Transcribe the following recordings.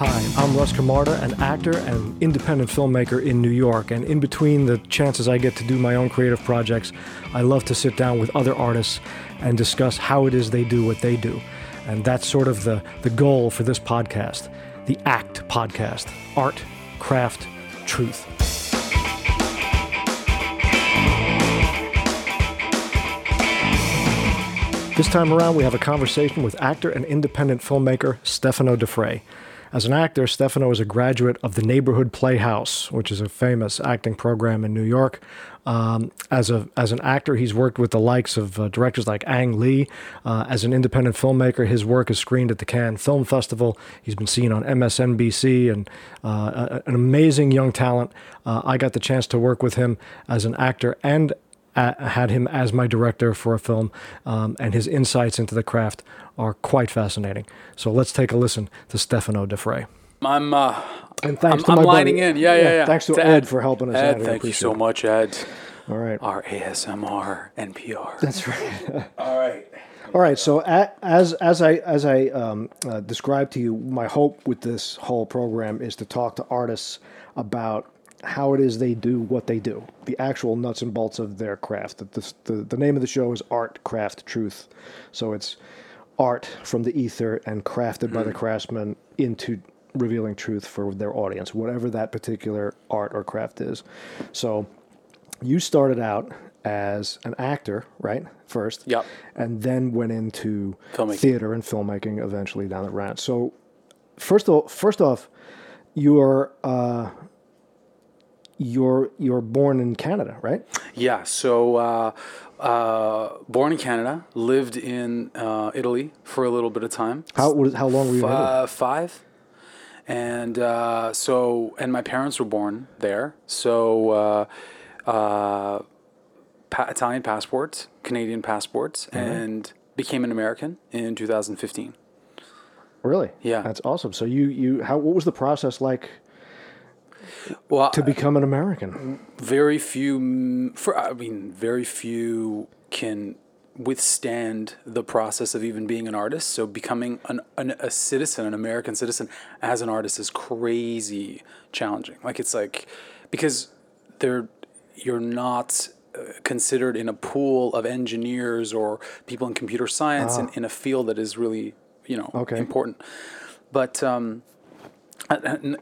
Hi, I'm Russ Camarda, an actor and independent filmmaker in New York. And in between the chances I get to do my own creative projects, I love to sit down with other artists and discuss how it is they do what they do. And that's sort of the, the goal for this podcast the ACT podcast Art, Craft, Truth. This time around, we have a conversation with actor and independent filmmaker Stefano De Frey. As an actor, Stefano is a graduate of the Neighborhood Playhouse, which is a famous acting program in New York. Um, as a as an actor, he's worked with the likes of uh, directors like Ang Lee. Uh, as an independent filmmaker, his work is screened at the Cannes Film Festival. He's been seen on MSNBC and uh, an amazing young talent. Uh, I got the chance to work with him as an actor and had him as my director for a film, um, and his insights into the craft are quite fascinating. So let's take a listen to Stefano De Frey. I'm uh, and thanks I'm, to I'm lining buddy. in. Yeah, yeah, yeah. Thanks to, To Ed, Ed. for helping us Ed, out. I thank you so appreciate much, Ed. All right. Our ASMR NPR. That's right. All right. All right. So as as I as I um, uh, described to you, my hope with this whole program is to talk to artists about how it is they do what they do, the actual nuts and bolts of their craft. The, the, the name of the show is Art, Craft, Truth. So it's art from the ether and crafted by the craftsman into revealing truth for their audience, whatever that particular art or craft is. So you started out as an actor, right? First. Yep. And then went into Filmmaking. theater and filmmaking eventually down the road. So first of all, first off, you're uh, you're you're born in Canada, right? Yeah. So, uh, uh, born in Canada, lived in uh, Italy for a little bit of time. How how long were you? Uh, five. And uh, so, and my parents were born there. So, uh, uh, pa- Italian passports, Canadian passports, Mm-hmm. and became an American in 2015. Really? Yeah. That's awesome. So you you how what was the process like Well, to become an American? very few for i mean very few can withstand the process of even being an artist so becoming an, an, a citizen an american citizen as an artist is crazy challenging like it's like because they're you're not uh, considered in a pool of engineers or people in computer science in, in a field that is really you know Okay. important but um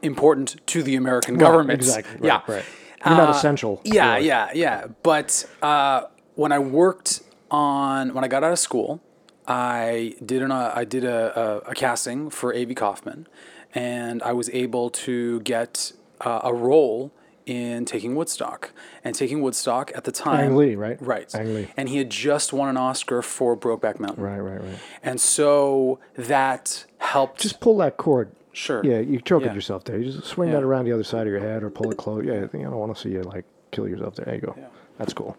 important to the american government Exactly. Right, yeah Right. You're not Uh, essential. yeah, it. yeah, yeah. But uh, when I worked on when I got out of school, I did an uh, I did a, a, a casting for Avy Kaufman, and I was able to get uh, a role in Taking Woodstock. And Taking Woodstock at the time, Ang Lee, right? Right. Ang Lee. And he had just won an Oscar for Brokeback Mountain. Right, right, right. And so that helped. Just pull that cord. Sure. Yeah, you choke Yeah. at yourself there. You just swing Yeah. that around the other side of your head or pull it close. Yeah, I think I don't want to see you like kill yourself there. There you go. That's cool.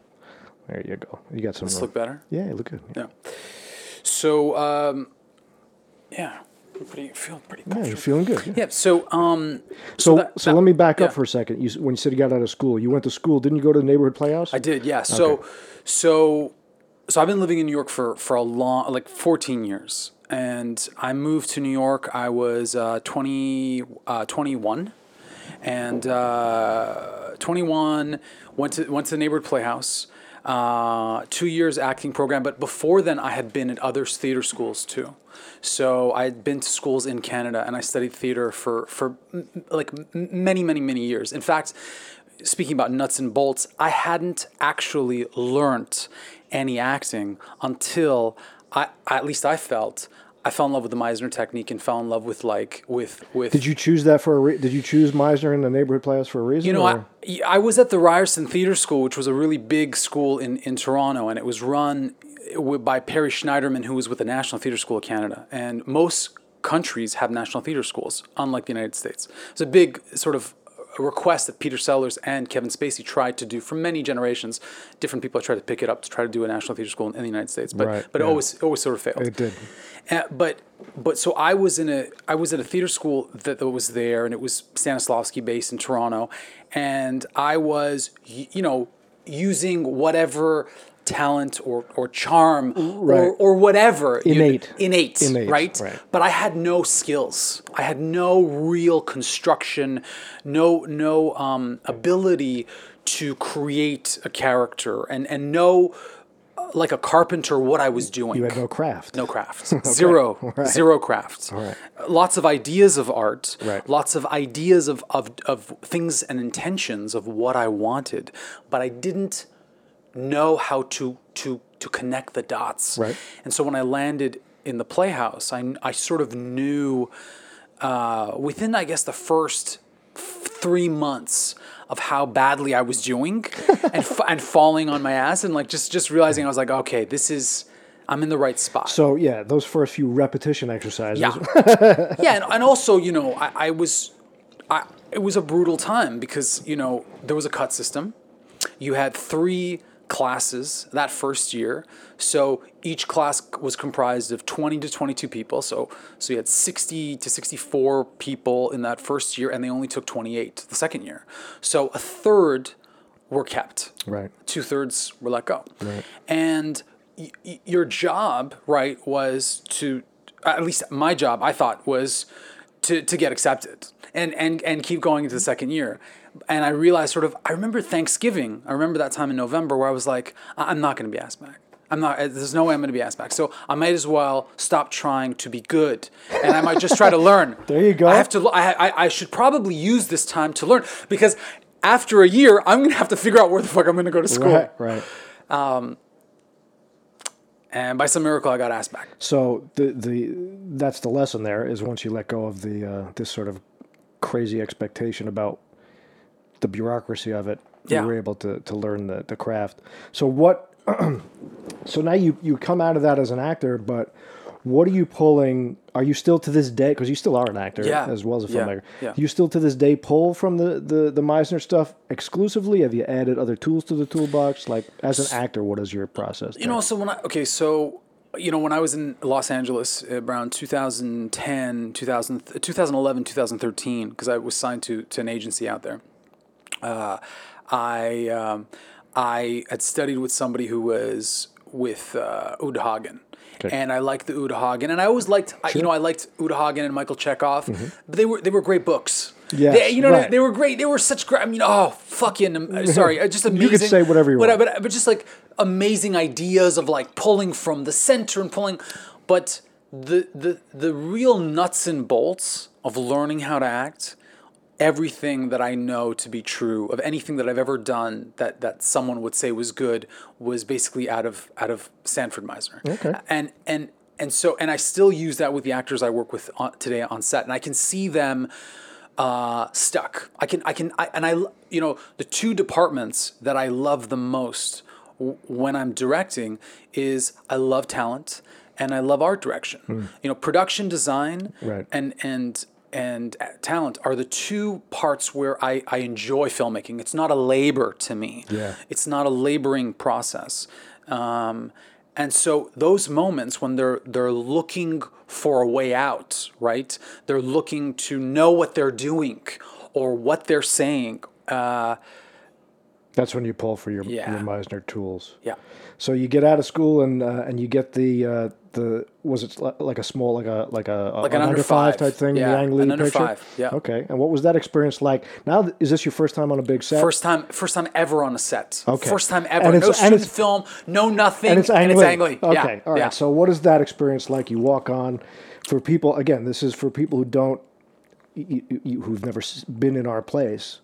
There you go. You got some. Does this look better? Yeah, you look good. Yeah, Yeah. So, um, yeah, pretty, feel pretty Yeah, you're feeling good. Yeah. Yeah. So, um, So, so, that- that- let me back up for a second. You, when you said you got out of school, you went to school. Didn't you go to the neighborhood playhouse? I did. Yeah. So, so, so I've been living in New York for for a long, like 14 years, and I moved to New York. I was uh, 20, uh, 21, and uh, 21 went to went to the neighborhood playhouse. Uh, two years acting program, but before then I had been at other theater schools too. So I had been to schools in Canada, and I studied theater for for mm, like m- many, many, many years. In fact, speaking about nuts and bolts, I hadn't actually learned any acting until I, at least I felt, I fell in love with the Meisner technique and fell in love with like with with. Did you choose that for a? Re- did you choose Meisner in the neighborhood playhouse for a reason? You know, I, or- I was at the Ryerson Theater School, which was a really big school in, in Toronto, and it was run by Perry Schneiderman, who was with the National Theatre School of Canada. And most countries have national theatre schools, unlike the United States. It's a big sort of a request that Peter Sellars and Kevin Spacey tried to do for many generations. Different people have tried to pick it up to try to do a national theatre school in, in the United States, but Right, but it yeah. always always sort of failed. It did. Uh, but but so I was in a I was at a theater school that, that was there, and it was Stanislavski based in Toronto, and I was you know using whatever talent or, or charm Right. or, or whatever. you- Innate. innate, Innate, right? right. But I had no skills. I had no real construction, no no um, ability to create a character and and know uh, like a carpenter what I was doing. You had no craft. No craft. Zero. Right. Zero craft. right. Lots of ideas of art. Right. Lots of ideas of, of, of things and intentions of what I wanted, but I didn't know how to to to connect the dots. Right. And so when I landed in the Playhouse, I, I sort of knew uh, within I guess the first three months of how badly I was doing and f- and falling on my ass and like just just realizing I was like okay this is I'm in the right spot. So yeah, those first few repetition exercises. Yeah, yeah, and, and also you know I, I was, I it was a brutal time because you know there was a cut system, you had three classes that first year, so each class was comprised of twenty to twenty two people, so so you had sixty to sixty four people in that first year, and they only took twenty eight the second year, so a third were kept Right. two thirds were let go. Right. And y- y- your job, right, was to, at least my job, I thought, was to, to get accepted and, and, and keep going into the second year. And I realized sort of, I remember Thanksgiving, I remember that time in November where I was like, I- I'm not going to be asked back. I'm not. There's no way I'm going to be asked back. So I might as well stop trying to be good, and I might just try to learn. There you go. I have to. I, I, I should probably use this time to learn because after a year, I'm going to have to figure out where the fuck I'm going to go to school. Right. Right. And by some miracle, I got asked back. So the the that's the lesson there is once you let go of the uh, this sort of crazy expectation about the bureaucracy of it, Yeah. you were able to to learn the the craft. So what? so now you you come out of that as an actor, but what are you pulling? Are you still to this day? Because you still are an actor Yeah. as well as a filmmaker. Yeah. You still to this day pull from the the the Meisner stuff exclusively? Have you added other tools to the toolbox? Like as an actor, what is your process? You know, so when I okay, so you know when I was in Los Angeles around 2010, 2000, 2011, 2013, because I was signed to to an agency out there. Uh, I um, I had studied with somebody who was with uh, Uta Hagen. Okay. And I liked the Uta Hagen, and I always liked, I, you know, I liked Uta Hagen and Michael Chekhov. But they were they were great books. Mm-hmm. Yes, They- you know, right. they were great. They were such great. I mean, oh, fucking, um, sorry, uh, just amazing. You could say whatever you but, want. But, but just like amazing ideas of like pulling from the center and pulling, but the the the real nuts and bolts of learning how to act, everything that I know to be true of anything that I've ever done that that someone would say was good was basically out of out of Sanford Meisner. Okay. And and and so and I still use that with the actors I work with on, today on set, and I can see them uh, stuck. I can I can I, and I you know the two departments that I love the most w- when I'm directing is I love talent and I love art direction. You know, production design Right. and and and talent are the two parts where I, I enjoy filmmaking. It's not a labor to me. Yeah. It's not a laboring process. Um, and so those moments when they're they're looking for a way out, right? They're looking to know what they're doing or what they're saying. Uh, That's when you pull for your, Yeah. your Meisner tools. yeah. So you get out of school and uh, and you get the uh, the was it like a small like a like a Like an an under five five. type thing Yeah, the Ang Lee an under picture? five, yeah. Okay. And what was that experience like? Now is this your first time on a big set? First time, first time ever on a set. Okay. First time ever. And no student film, no nothing. and it's Ang Okay. Yeah. All right. yeah. So what is that experience like? You walk on for people again. This is for people who don't y- y- y- who've never been in our place.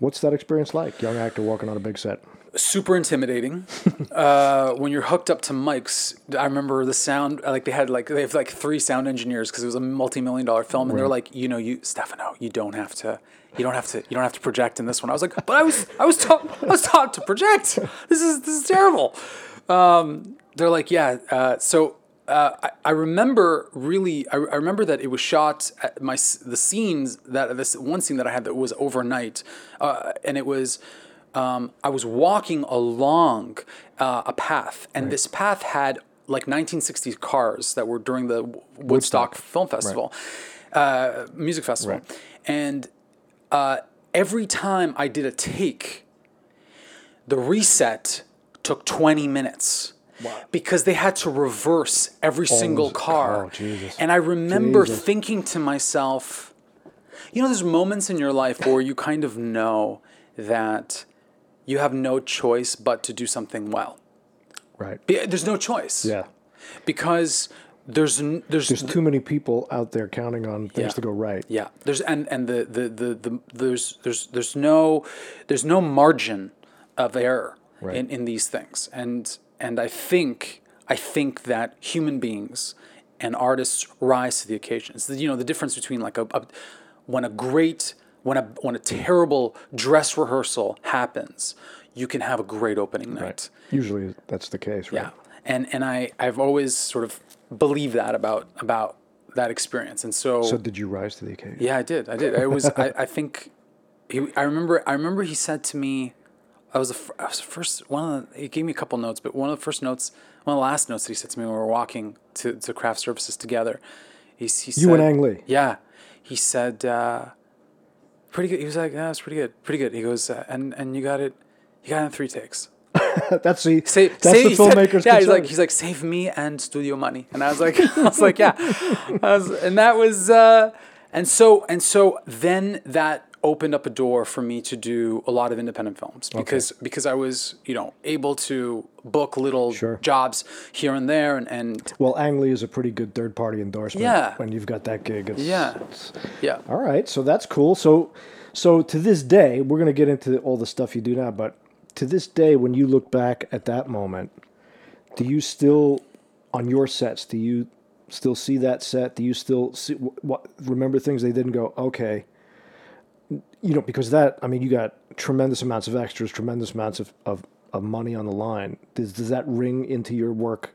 What's that experience like? Young actor walking on a big set. Super intimidating. uh, when you're hooked up to mics, I remember the sound. Like they had like they have like three sound engineers because it was a multi-million dollar film, and they're like, you know, you Stefano, you don't have to, you don't have to, you don't have to project in this one. I was like, but I was, I was taught, I was taught to project. This is this is terrible. Um, they're like, yeah. Uh, so. Uh, I, I remember really. I, I remember that it was shot at my the scenes that this one scene that I had that was overnight, uh, and it was um, I was walking along uh, a path, and this path had like 1960s cars that were during the Woodstock, Film Festival, uh, music festival, Right. and uh, every time I did a take, the reset took 20 minutes. Because they had to reverse every single car. oh. And I remember Jesus. thinking to myself, you know, there's moments in your life where you kind of know that you have no choice but to do something well. Right. There's no choice. Yeah. Because there's there's, There's too many people out there counting on things Yeah. to go right. yeah there's and and the, the the the there's there's there's no there's no margin of error Right. in, in these things and and I think I think that human beings and artists rise to the occasion. It's the, you know the difference between like a, a when a great when a when a terrible dress rehearsal happens, you can have a great opening night. Usually that's the case, right? Yeah, and and I I've always sort of believed that about about that experience, and so, So did you rise to the occasion? yeah, I did, I did. I was I, I think he I remember I remember he said to me, I was the I was the first one of the, he gave me a couple notes, but one of the first notes, one of the last notes that he said to me when we were walking to to craft services together, he he said, You and Ang Lee. yeah, he said. Uh, Pretty good. He was like, "Yeah, it's pretty good, pretty good." He goes, uh, "And and you got it, you got it in three takes." That's the Save, that's save, the filmmaker's yeah, he's like he's like save me and studio money, and I was like I was like yeah, was, and that was uh, and so and so then that opened up a door for me to do a lot of independent films because because I was you know able to book little Sure. jobs here and there and and well, Ang Lee is a pretty good third party endorsement. Yeah. When you've got that gig. It's, Yeah. it's- yeah all right. So that's cool. So, so to this day, we're gonna get into all the stuff you do now, but to this day, when you look back at that moment, do you still, on your sets, do you still see that set? Do you still see what remember things they didn't go okay? You know, because that I mean, you got tremendous amounts of extras, tremendous amounts of, of, of money on the line. Does does that ring into your work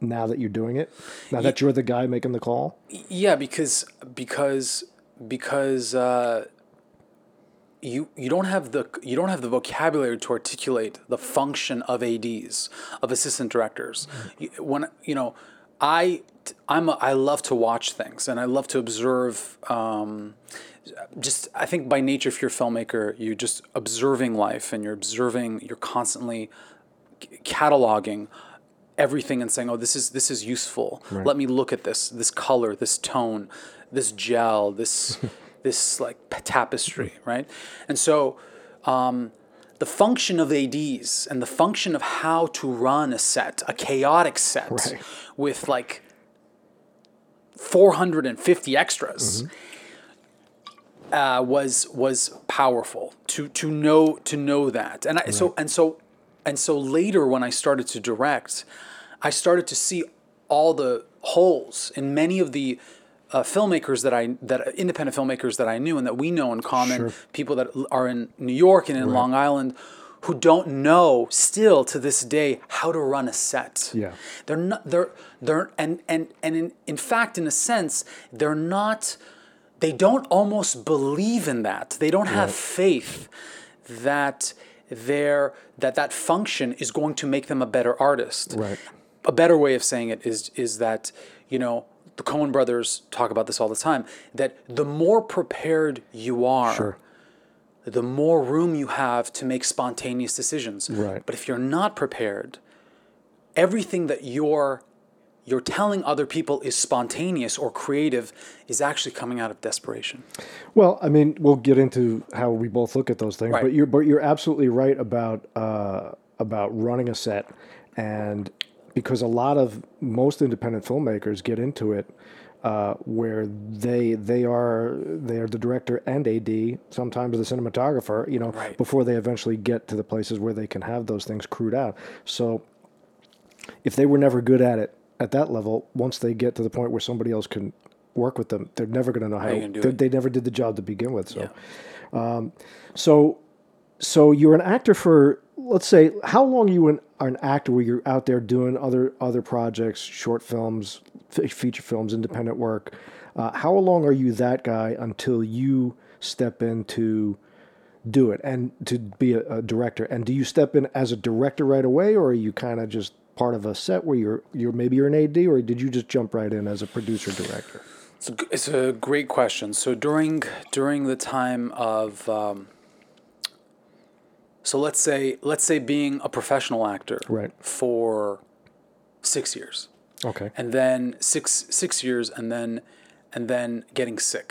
now that you're doing it? Now that you're the guy making the call? Yeah, because because because uh, you you don't have the you don't have the vocabulary to articulate the function of ads of assistant directors. You- When you know, I I'm a, I love to watch things and I love to observe. Um, just I think by nature, if you're a filmmaker, you're just observing life and you're observing. You're constantly c- cataloging everything and saying, "Oh, this is this is useful. Let me look at this this color, this tone, this gel, this this like tapestry, right?" And so, um, the function of ads and the function of how to run a set, a chaotic set Right. with like 450 extras. Uh, was was powerful to to know to know that and I, so and so and so later when I started to direct, I started to see all the holes in many of the uh, filmmakers that I that independent filmmakers that I knew and that we know in common, people that are in New York and in Long Island, who don't know still to this day how to run a set. Yeah. they're not they're they're and and and in in fact in a sense they're not they don't almost believe in that. They don't have faith that their that that function is going to make them a better artist. Right. A better way of saying it is is that you know the Coen brothers talk about this all the time. That the more prepared you are, Sure. the more room you have to make spontaneous decisions. Right. But if you're not prepared, everything that you're you're telling other people is spontaneous or creative is actually coming out of desperation. Well, I mean, we'll get into how we both look at those things, Right. but you're but you're absolutely right about uh, about running a set, and because a lot of most independent filmmakers get into it uh, where they they are they are the director and AD, sometimes the cinematographer, you know, Right. before they eventually get to the places where they can have those things crewed out. So if they were never good at it at that level, once they get to the point where somebody else can work with them, they're never going to know how. you to, they, never did the job to begin with. So, um, so, so you're an actor for let's say how long you an, are an actor where you're out there doing other other projects, short films, f- feature films, independent work. Uh, how long are you that guy until you step into do it and to be a, a director and do you step in as a director right away or are you kind of just part of a set where you're you're maybe you're an AD or did you just jump right in as a producer director It's a, it's a great question. So during during the time of um, So let's say let's say being a professional actor Right. for six years, Okay. and then six six years, and then and then getting sick.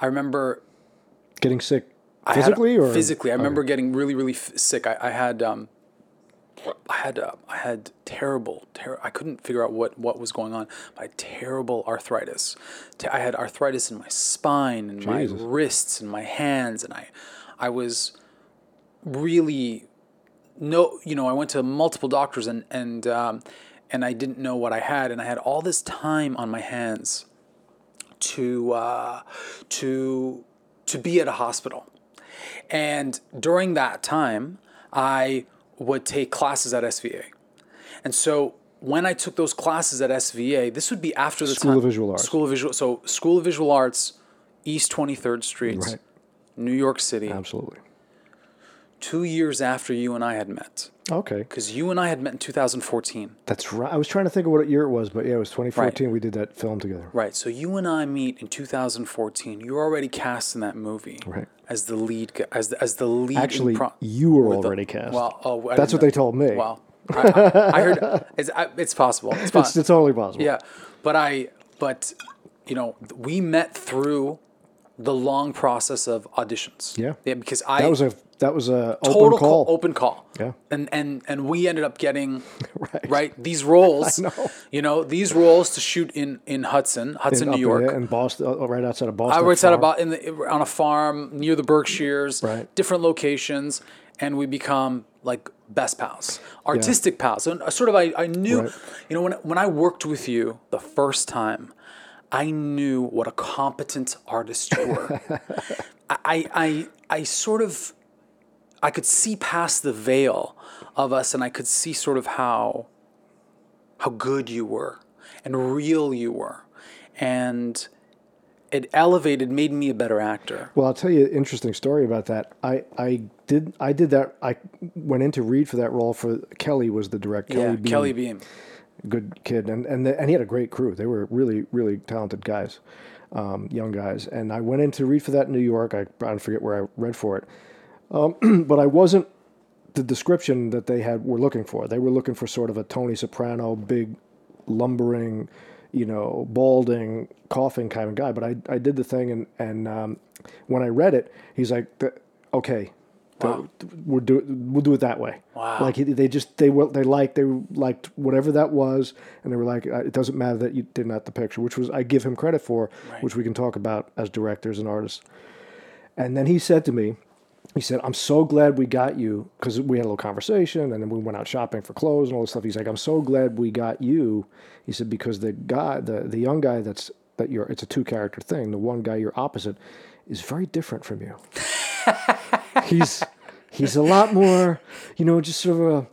I remember Getting sick I had- physically or physically. I remember getting really really f- sick. I, I had um, I had uh, I had terrible ter- I couldn't figure out what what was going on. I had terrible arthritis. I had arthritis in my spine and my wrists and my hands, and I I was really no you know I went to multiple doctors and and um, and I didn't know what I had, and I had all this time on my hands to uh, to to be at a hospital. And during that time, I would take classes at SVA. And so when I took those classes at SVA, this would be after the School time, of Visual Arts. School of Visual. So School of Visual Arts, East Twenty Third Street, Right. New York City. absolutely. Two years after you and I had met, Okay. because you and I had met in 2014. That's right. I was trying to think of what year it was, but yeah, it was 2014. We did that film together. Right. So you and I meet in 2014. You're already cast in that movie Right. as the lead, as the, as the lead. Actually, pro- you were with the- already cast. Well, oh, I That's what they told me. Well, I, I, I heard it's, I, it's possible. It's It's, possible. it's totally possible. Yeah, but I, but you know, we met through the long process of auditions. Yeah. Yeah, because I That was a that was a open total call. open call. Yeah. And and and we ended up getting Right. right these roles. know. You know these roles to shoot in in Hudson, Hudson, New York. in Boston, uh, right outside of Boston. I worked out about in the on a farm near the Berkshires, Right. different locations, and we become like best pals, artistic pals. And uh, sort of, I, I knew, Right. you know, when when I worked with you the first time, I knew what a competent artist you were. I, I I I sort of, I could see past the veil of us, and I could see sort of how how good you were and real you were, and it elevated, made me a better actor. Well, I'll tell you an interesting story about that. I, I did I did that. I went in to read for that role for Kelly was the director. yeah, Beam, Kelly Beam. good kid, and and the, and he had a great crew. They were really really talented guys, um, young guys. And I went in to read for that in New York. I, I don't forget where I read for it, um, but I wasn't the description that they had were looking for. They were looking for sort of a Tony Soprano, big, lumbering, you know, balding, coughing kind of guy. But I, I did the thing, and and um, when I read it, he's like, okay. the- Wow. we'll do it. We'll do it that way. Wow. Like they just they were they liked they liked whatever that was, and they were like, uh, it doesn't matter that you didn't have the picture, which was I give him credit for, which we can talk about as directors and artists. And then he said to me, he said, I'm so glad we got you because we had a little conversation and then we went out shopping for clothes and all this stuff. He's like, I'm so glad we got you. He said, because the guy, the, the young guy that's, that you're, it's a two character thing. The one guy you're opposite is very different from you. he's, he's a lot more, you know, just sort of a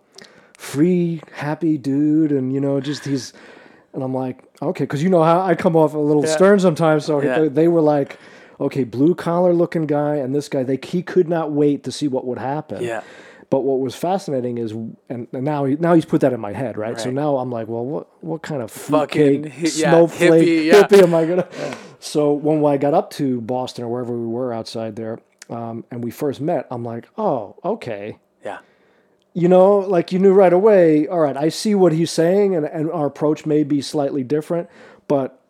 free, happy dude. And, you know, just he's, and I'm like, okay, because you know how I come off a little stern sometimes. So Yeah. they, they were like, okay, blue collar looking guy, and this guy, they he could not wait to see what would happen. Yeah. But what was fascinating is, and, and now he, now he's put that in my head, right? So now I'm like, well, what what kind of Fucking fruitcake, hi- yeah, snowflake, hippie, yeah. hippie am I gonna? So when I got up to Boston or wherever we were outside there, um, and we first met, I'm like, oh, okay Yeah. you know, like you knew right away, all right, I see what he's saying and, and our approach may be slightly different, but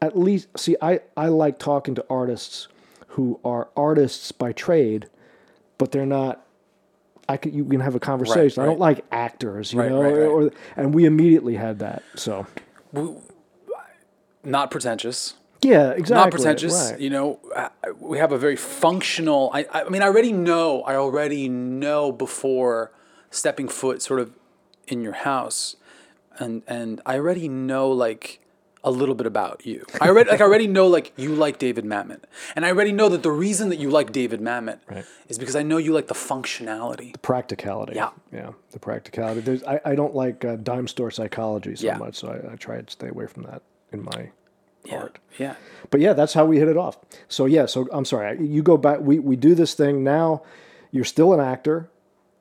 at least see I, I like talking to artists who are artists by trade, but they're not I can you can have a conversation. I don't like actors, you Right, know, right, right. or and we immediately had that. So Not pretentious. yeah, exactly. Not pretentious. Right. You know, uh, we have a very functional. I, I mean, I already know. I already know before stepping foot, sort of, in your house, and and I already know like a little bit about you. I already like I already know like you like David Mamet, and I already know that the reason that you like David Mamet is because I know you like the functionality. The practicality. Yeah. Yeah. The practicality. There's I, I don't like uh, dime store psychology so Yeah. much, so I, I try to stay away from that in my art. Yeah. But yeah, that's how we hit it off. So yeah, so I'm sorry. You go back. We we do this thing now. You're still an actor,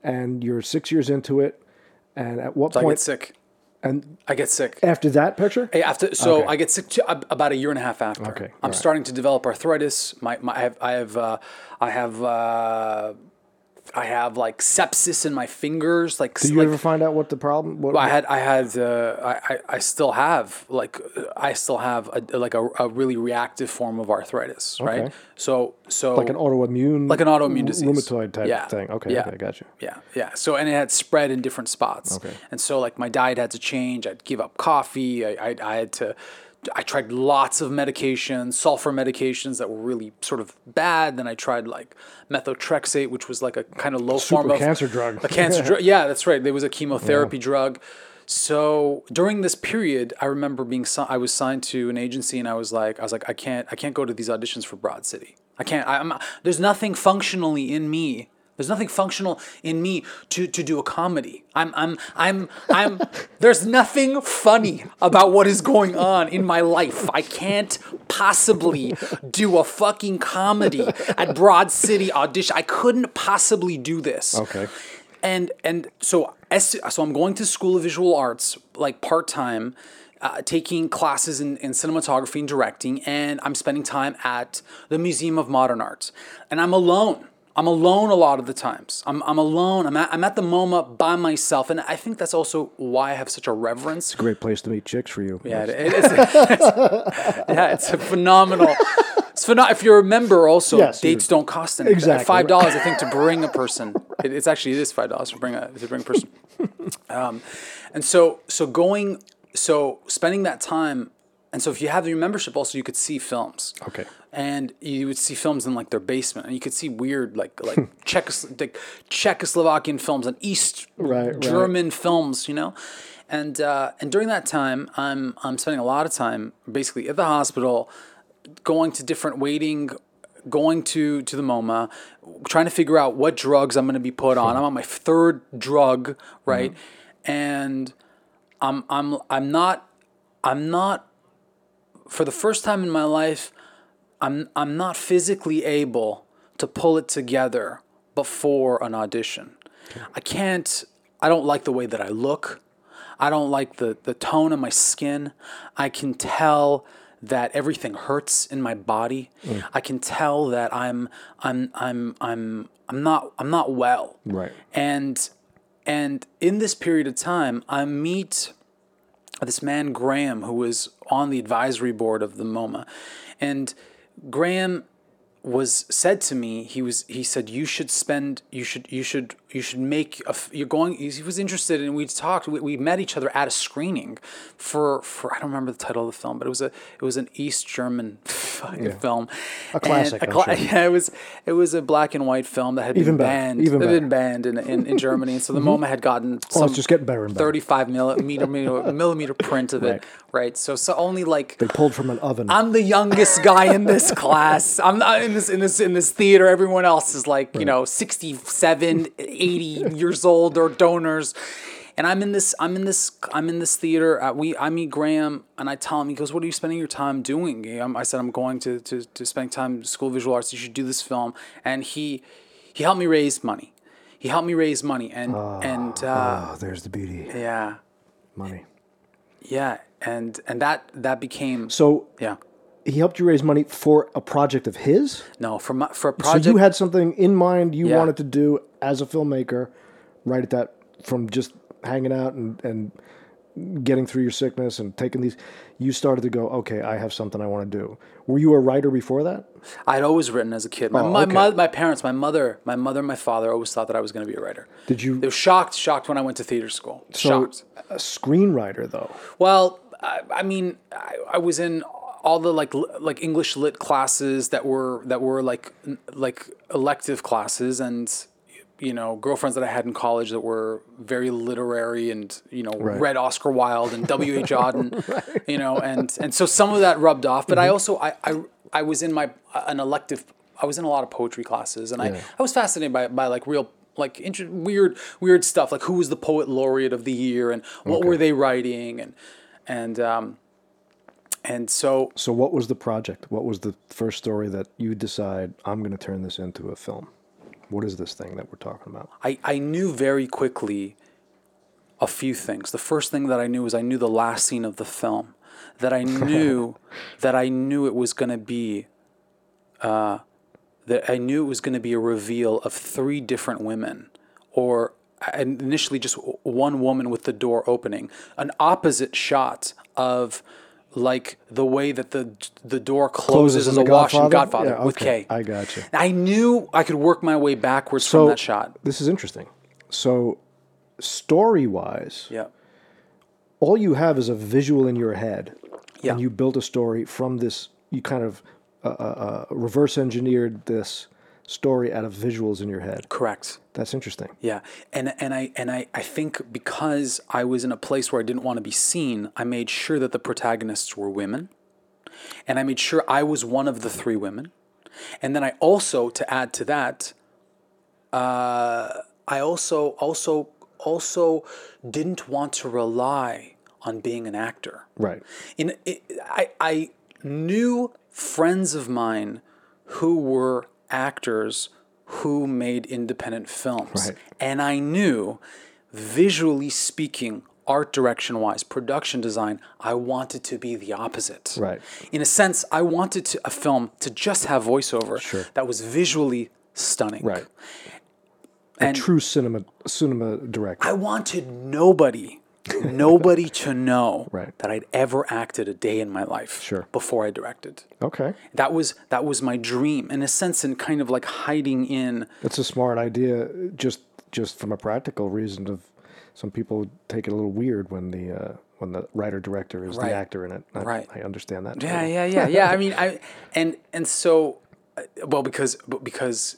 and you're six years into it. And at what So I get point? sick. And I get sick. after that picture, Hey, after so Okay. I get sick to, ab- about a year and a half after. Okay, I'm alright. starting to develop arthritis. My, my I have I have uh, I have uh, I have like sepsis in my fingers. Like, Did you like ever find out what the problem? What, I had I had uh, I, I I still have like I still have a, like a, a really reactive form of arthritis, right? Okay. So so like an autoimmune, like an autoimmune disease. rheumatoid type Yeah. thing. Okay, Yeah. okay, got you. Yeah, yeah. So and it had spread in different spots. Okay. And so like my diet had to change. I'd give up coffee. I I, I had to. I tried lots of medications, sulfur medications that were really sort of bad. Then I tried like methotrexate, which was like a kind of low form Super of cancer drug. A cancer drug. Yeah, that's right. There was a chemotherapy drug. So during this period, I remember being I was signed to an agency, and I was like, I was like, I can't, I can't go to these auditions for Broad City. I can't. I, I'm. There's nothing functionally in me. There's nothing functional in me to, to do a comedy. I'm I'm I'm I'm. there's nothing funny about what is going on in my life. I can't possibly do a fucking comedy at Broad City audition. I couldn't possibly do this Okay. and and so so I'm going to School of Visual Arts like part time, uh, taking classes in, in cinematography and directing, and I'm spending time at the Museum of Modern Art, and I'm alone. I'm alone a lot of the times. I'm, I'm alone. I'm at, I'm at the MoMA by myself, and I think that's also why I have such a reverence It's a Great place to meet chicks for you. yeah, it, it is. yeah, it's a phenomenal. It's phenomenal. If you're a member, also Yes, dates don't cost anything. Exactly. Five dollars, I think, to bring a person. It, it's actually it is five dollars to bring a to bring a person. Um, and so so going so spending that time, and so if you have your membership, also you could see films. Okay. And you would see films in like their basement, and you could see weird like like Czechos- like Czechoslovakian films and East Right, right. German films, you know. And uh, and during that time, I'm I'm spending a lot of time basically at the hospital, going to different waiting, going to to the MoMA, trying to figure out what drugs I'm going to be put on. I'm on my third drug, right? And I'm I'm I'm not I'm not for the first time in my life, I'm I'm not physically able to pull it together before an audition. I can't I don't like the way that I look. I don't like the the tone of my skin. I can tell that everything hurts in my body. Mm. I can tell that I'm I'm I'm I'm I'm not I'm not well. Right. And and in this period of time, I meet this man Graham, who was on the advisory board of the MoMA, and Graham was said to me he was he said you should spend you should you should you should make a you're going he was interested and we talked we, we met each other at a screening for for I don't remember the title of the film but it was a it was an East German fucking film a classic, I'm sure. yeah it was it was a black and white film that had Even been better, banned even been. Mm-hmm. banned in, in, in Germany and so the MoMA had gotten Oh, some it's just getting better and better. 35 millimeter millimeter, print of it Right. right so so only like They pulled from an oven. I'm the youngest guy in this class. I'm not in this in this in this theater. Everyone else is like, you know, 67, 80 years old or donors. And I'm in this I'm in this I'm in this theater. Uh, we I meet Graham and I tell him he goes, "What are you spending your time doing?" I said I'm going to to to spend time School of Visual Arts. You should do this film. And he he helped me raise money. He helped me raise money and and uh, oh, there's the beauty. yeah. Money. Yeah, and and that that became So yeah. he helped you raise money for a project of his? No, for my, for a project. So you had something in mind you Yeah. wanted to do as a filmmaker, right at that, from just hanging out and, and getting through your sickness and taking these, you started to go, okay, I have something I want to do. Were you a writer before that? I'd always written as a kid. My, Oh, my, okay. my, my parents, my mother, my mother and my father always thought that I was going to be a writer. Did you, They were shocked, shocked when I went to theater school. so shocked. a screenwriter though? Well, I, I mean, I, I was in all the like like English lit classes that were that were like like elective classes and you know girlfriends that I had in college that were very literary and you know read Oscar Wilde and W. H. Auden, you know, and and so some of that rubbed off. But I also I, I I was in my an elective. I was in a lot of poetry classes, and I, I was fascinated by by like real like inter- weird weird stuff like who was the poet laureate of the year and what were they writing and and um and so So what was the project? What was the first story that you decide I'm going to turn this into a film? What is this thing that we're talking about? I, I knew very quickly a few things. The first thing that I knew was I knew the last scene of the film. That I knew that I knew it was going to be uh, that I knew it was going to be a reveal of three different women, or initially just one woman with the door opening, an opposite shot of like the way that the the door closes, Closes in The wash in Godfather? Godfather Yeah, with okay. Kay. I gotcha. I knew I could work my way backwards So from that shot. This is interesting. So, story wise, Yeah. all you have is a visual in your head, Yeah. and you built a story from this. You kind of uh, uh, uh, reverse engineered this story out of visuals in your head. Correct. That's interesting. Yeah, and and I and I, I think because I was in a place where I didn't want to be seen, I made sure that the protagonists were women, and I made sure I was one of the three women, and then I also to add to that, uh, I also also also didn't want to rely on being an actor. Right. In it, I I knew friends of mine who were actors who made independent films, Right. and I knew, visually speaking, art direction wise, production design, I wanted to be the opposite. Right. In a sense, I wanted to, a film to just have voiceover Sure. that was visually stunning. Right. And True cinema cinema director. I wanted nobody, nobody to know Right. that I'd ever acted a day in my life Sure. before I directed. okay. That was that was my dream, in a sense, and kind of like hiding in. That's a smart idea. Just just from a practical reason of some people take it a little weird when the uh, when the writer director is Right. the actor in it. I, Right. I understand that. Yeah, yeah, yeah, yeah. I mean, I and and so, uh, well, because because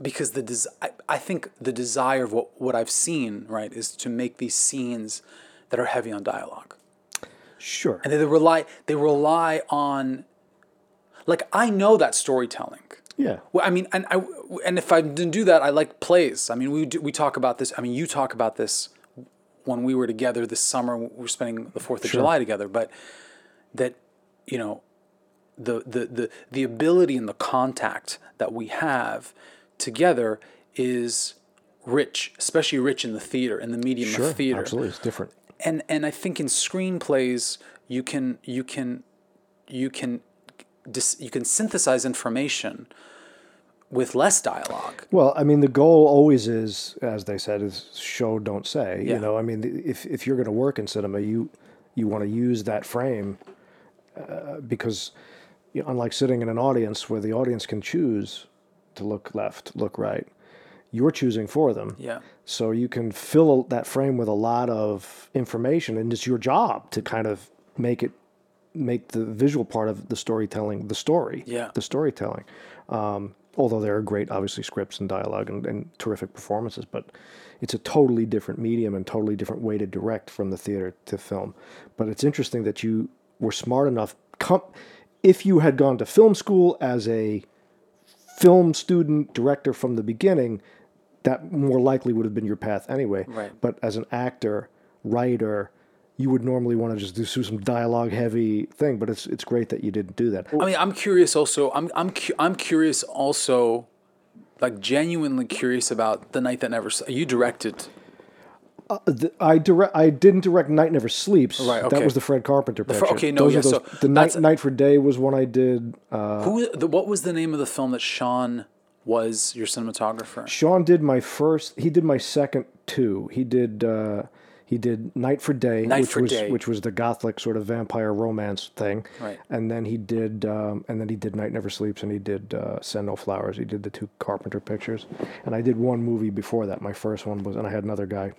because the des- I, I think the desire of what what I've seen right is to make these scenes that are heavy on dialogue. Sure. and they rely they rely on like I know that storytelling. Yeah. Well, I mean, and I and if I didn't do that, I like plays. I mean, we do, we talk about this. I mean, you talk about this when we were together this summer. We were spending the Fourth of July together, but that you know, the the the the ability and the contact that we have together is rich, especially rich in the theater, and the medium Sure. of theater Absolutely. It's different. and and I think in screenplays you can you can you can dis, you can synthesize information with less dialogue. Well, I mean, the goal always is, as they said, is show, don't say. Yeah. You know, I mean, if if you're going to work in cinema, you you want to use that frame uh, because, you know, unlike sitting in an audience where the audience can choose to look left, look right, you're choosing for them. Yeah. So you can fill that frame with a lot of information, and it's your job to kind of make it make the visual part of the storytelling the story. Yeah. The storytelling. Um, although there are great, obviously, scripts and dialogue and, and terrific performances, but it's a totally different medium and totally different way to direct from the theater to film. But it's interesting that you were smart enough. Com- if you had gone to film school as a film student director from the beginning, that more likely would have been your path anyway. Right. But as an actor, writer, you would normally want to just do some dialogue heavy thing. But it's it's great that you didn't do that. I mean, I'm curious also. I'm I'm cu- I'm curious also, like genuinely curious about the night that never. You directed. The- I direct. I didn't direct Night Never Sleeps. Right, Okay. That was the Fred Carpenter picture. okay, no, Those yeah, those, so the night Night for Day was one I did. Uh, Who? The, what was the name of the film that Sean was your cinematographer? Sean did my first. He did my second two. He did. Uh, he did Night for Day, Night which for was Day. which was the gothic sort of vampire romance thing. Right. And then he did. Um, and then he did Night Never Sleeps, and he did uh, Send No Flowers. He did the two Carpenter pictures, and I did one movie before that. My first one was, and I had another guy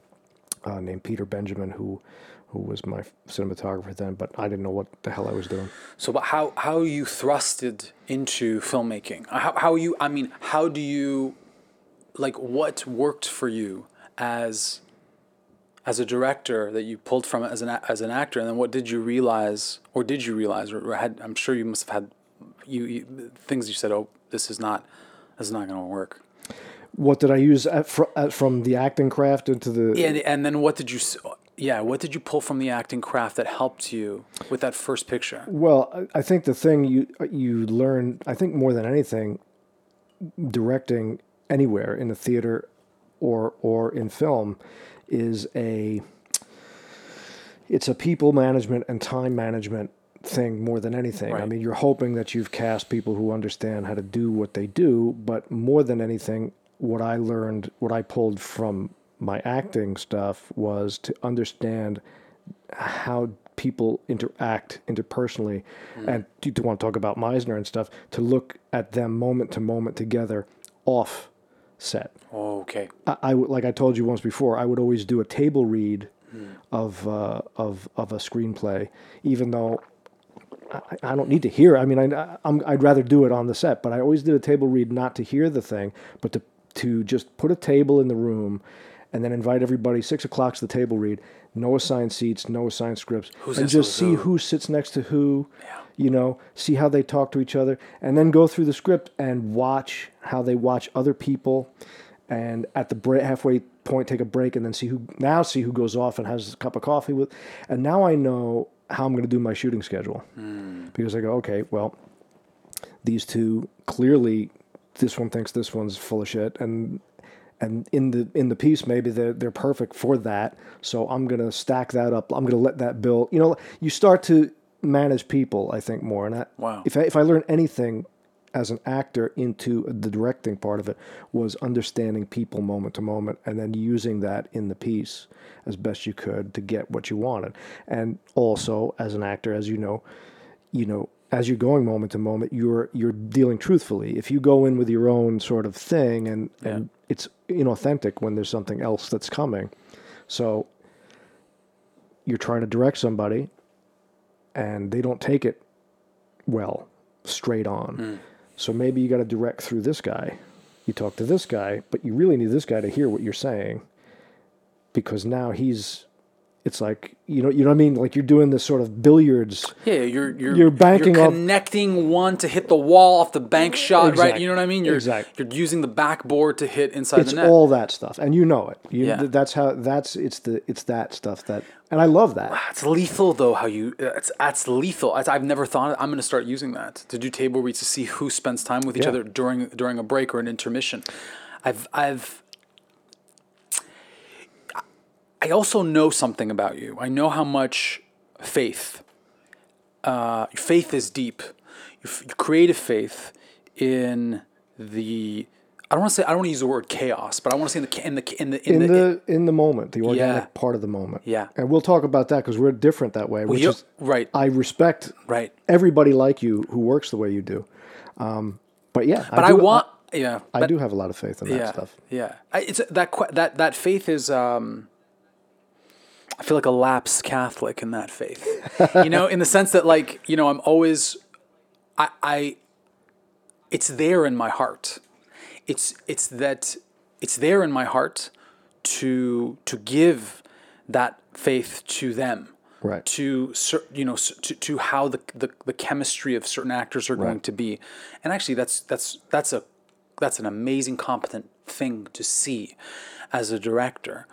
uh, named Peter Benjamin who. Who was my cinematographer then? But I didn't know what the hell I was doing. So, but how how you thrusted into filmmaking? How how you? I mean, how do you, like, what worked for you as, as a director that you pulled from as an as an actor, and then what did you realize, or did you realize, or had? I'm sure you must have had, you, you things you said. Oh, this is not, this is not going to work. What did I use at, fr- at, from the acting craft into the? And and then what did you? Yeah, what did you pull from the acting craft that helped you with that first picture? Well, I think the thing you you learn, I think more than anything, directing anywhere in the theater or or in film, is a it's a people management and time management thing more than anything. I mean, you're hoping that you've cast people who understand how to do what they do, but more than anything, what I learned, what I pulled from my acting stuff was to understand how people interact interpersonally and to, to want to talk about Meisner and stuff, to look at them moment to moment together off set. Oh, okay. I, I like I told you once before, I would always do a table read of uh, of of a screenplay, even though I, I don't need to hear. it. I mean, I, I'm, I'd rather do it on the set, but I always did a table read not to hear the thing, but to to just put a table in the room, and then invite everybody. Six o'clock's the table read. No assigned seats, no assigned scripts, Who's and just see who? who sits next to who. Yeah. You know, see how they talk to each other, and then go through the script and watch how they watch other people, and at the break, halfway point, take a break, and then see who now see who goes off and has a cup of coffee with, and now I know how I'm going to do my shooting schedule because I go, okay, well, these two clearly, this one thinks this one's full of shit, and and in the in the piece maybe they're they're perfect for that. So I'm gonna stack that up. I'm gonna let that build. You know, you start to manage people. I think more, and I, Wow. if I, if I learn anything as an actor into the directing part of it was understanding people moment to moment and then using that in the piece as best you could to get what you wanted and also as an actor as you know you know as you're going moment to moment you're you're dealing truthfully. If you go in with your own sort of thing and and it's inauthentic when there's something else that's coming. So you're trying to direct somebody and they don't take it well straight on. Hmm. So maybe you got to direct through this guy. You talk to this guy but you really need this guy to hear what you're saying because now he's it's like you know you know what I mean like you're doing this sort of billiards Yeah, you're you're You're banking you're off- connecting one to hit the wall off the bank shot, right? You know what I mean? You're exact. you're using the backboard to hit inside it's the net. all that stuff and you know it you, Yeah. that's how that's it's the it's that stuff that and I love that ah, It's lethal though. How you it's that's lethal. It's, I've never thought. I'm going to start using that to do table reads to see who spends time with each Yeah. other during during a break or an intermission. I've I've. I also know something about you. I know how much faith. Uh, your faith is deep. Your, your creative faith in the. I don't want to say. I don't want to use the word chaos, but I want to say in the in the in the in, in the, the in the moment the organic Yeah. part of the moment Yeah. and we'll talk about that because we're different that way which you- is right I respect right. everybody like you who works the way you do um, but yeah But I, do, want. yeah. I, but- do have a lot of faith in that yeah, stuff Yeah, I, it's that that that faith is. Um, I feel like a lapsed Catholic in that faith, you know, in the sense that like you know I'm always, I, I, it's there in my heart. It's it's that it's there in my heart to to give that faith to them Right. to you know to, to how the, the the chemistry of certain actors are going Right. to be and actually that's that's that's a that's an amazing competent thing to see as a director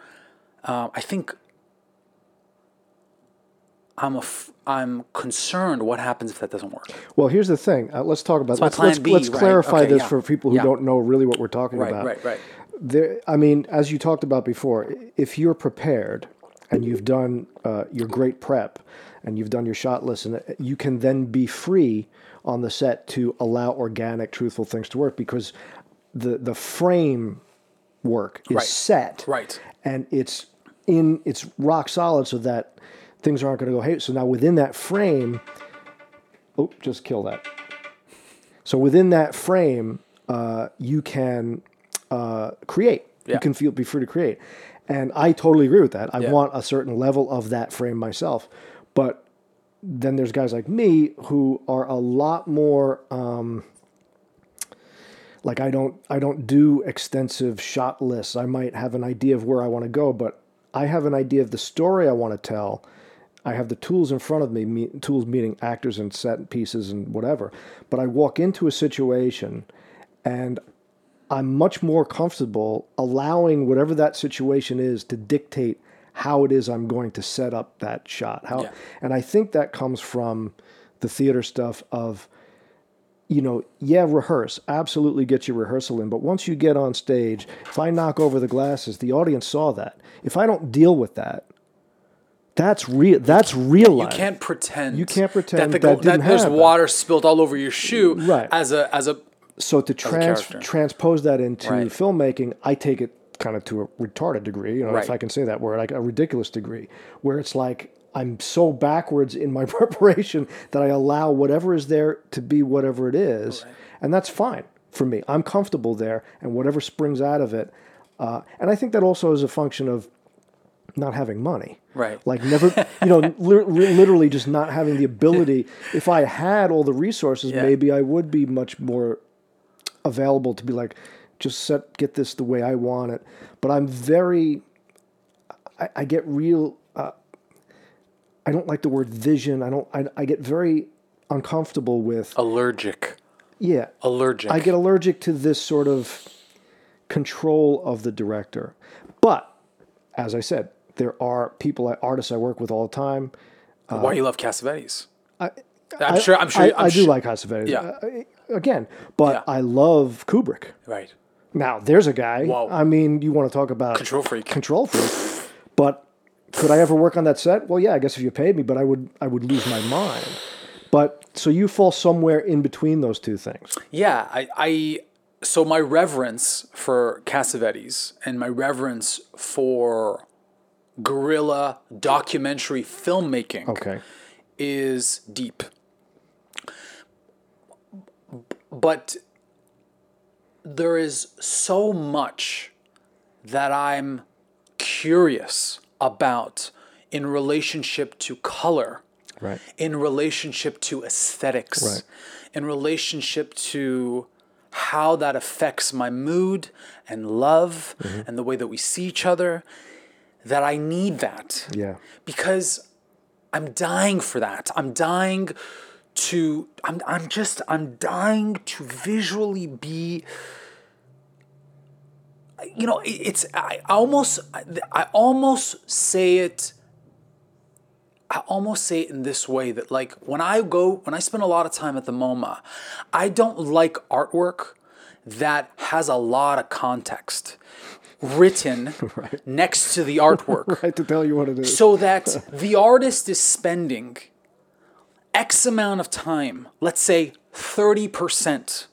um, i think i'm a f- i'm concerned what happens if that doesn't work Well, here's the thing. Uh, let's talk about. my Let's, let's, B, let's right? clarify Okay, this yeah. for people who Yeah. don't know really what we're talking right about. right right There, I mean, as you talked about before, if you're prepared and you've done uh, your great prep and you've done your shot list, and you can then be free on the set to allow organic, truthful things to work because the the frame work is Right. set, Right. and it's in it's rock solid, so that things aren't going to go hey. So now within that frame, oh, just kill that. So within that frame, uh, you can uh, create. Yeah. You can feel be free to create, and I totally agree with that. I Yeah. want a certain level of that frame myself, but then there's guys like me who are a lot more. Um, like I don't I don't do extensive shot lists. I might have an idea of where I want to go, but I have an idea of the story I want to tell. I have the tools in front of me, me tools meaning actors and set pieces and whatever. But I walk into a situation and I'm much more comfortable allowing whatever that situation is to dictate how it is I'm going to set up that shot. How Yeah. and I think that comes from the theater stuff of you know, yeah, rehearse. Absolutely get your rehearsal in. But once you get on stage, if I knock over the glasses, the audience saw that. If I don't deal with that, That's real. That's real life. You can't pretend. You can't pretend the, that didn't there's happen. water spilled all over your shoe. Right. As a as a so to trans- transpose that into Right. filmmaking, I take it kind of to a retarded degree, you know, if I can say that word, like a ridiculous degree, where it's like I'm so backwards in my preparation that I allow whatever is there to be whatever it is, and that's fine for me. I'm comfortable there, and whatever springs out of it, uh, and I think that also is a function of not having money. Right. Like never, you know, li- li- literally just not having the ability. If I had all the resources, Yeah. maybe I would be much more available to be like, just set get this the way I want it. But I'm very, I, I get real. Uh, I don't like the word vision. I don't. I, I get very uncomfortable with. allergic. Yeah, Allergic. I get allergic to this sort of control of the director. But as I said, there are people, artists I work with all the time. Why do you love Cassavetes? I, I'm sure. I'm sure. I, I'm I do sure- like Cassavetes. Yeah. Uh, again, but Yeah. I love Kubrick. Right. Now, there's a guy. Whoa. I mean, you want to talk about Control freak. Control freak. but could I ever work on that set? Well, yeah, I guess if you paid me, but I would I would lose my mind. But so you fall somewhere in between those two things. Yeah, I, I so my reverence for Cassavetes and my reverence for guerrilla documentary filmmaking Okay. is deep. But there is so much that I'm curious about in relationship to color Right. in relationship to aesthetics, Right. in relationship to how that affects my mood and love Mm-hmm. and the way that we see each other, that I need that. Yeah. Because I'm dying for that. I'm dying to I'm I'm just I'm dying to visually be you know, it- it's I almost I almost say it I almost say it in this way that like when I go when I spend a lot of time at the MoMA, I don't like artwork that has a lot of context written next to the artwork Right to tell you what it is. so that the artist is spending X amount of time, let's say 30%,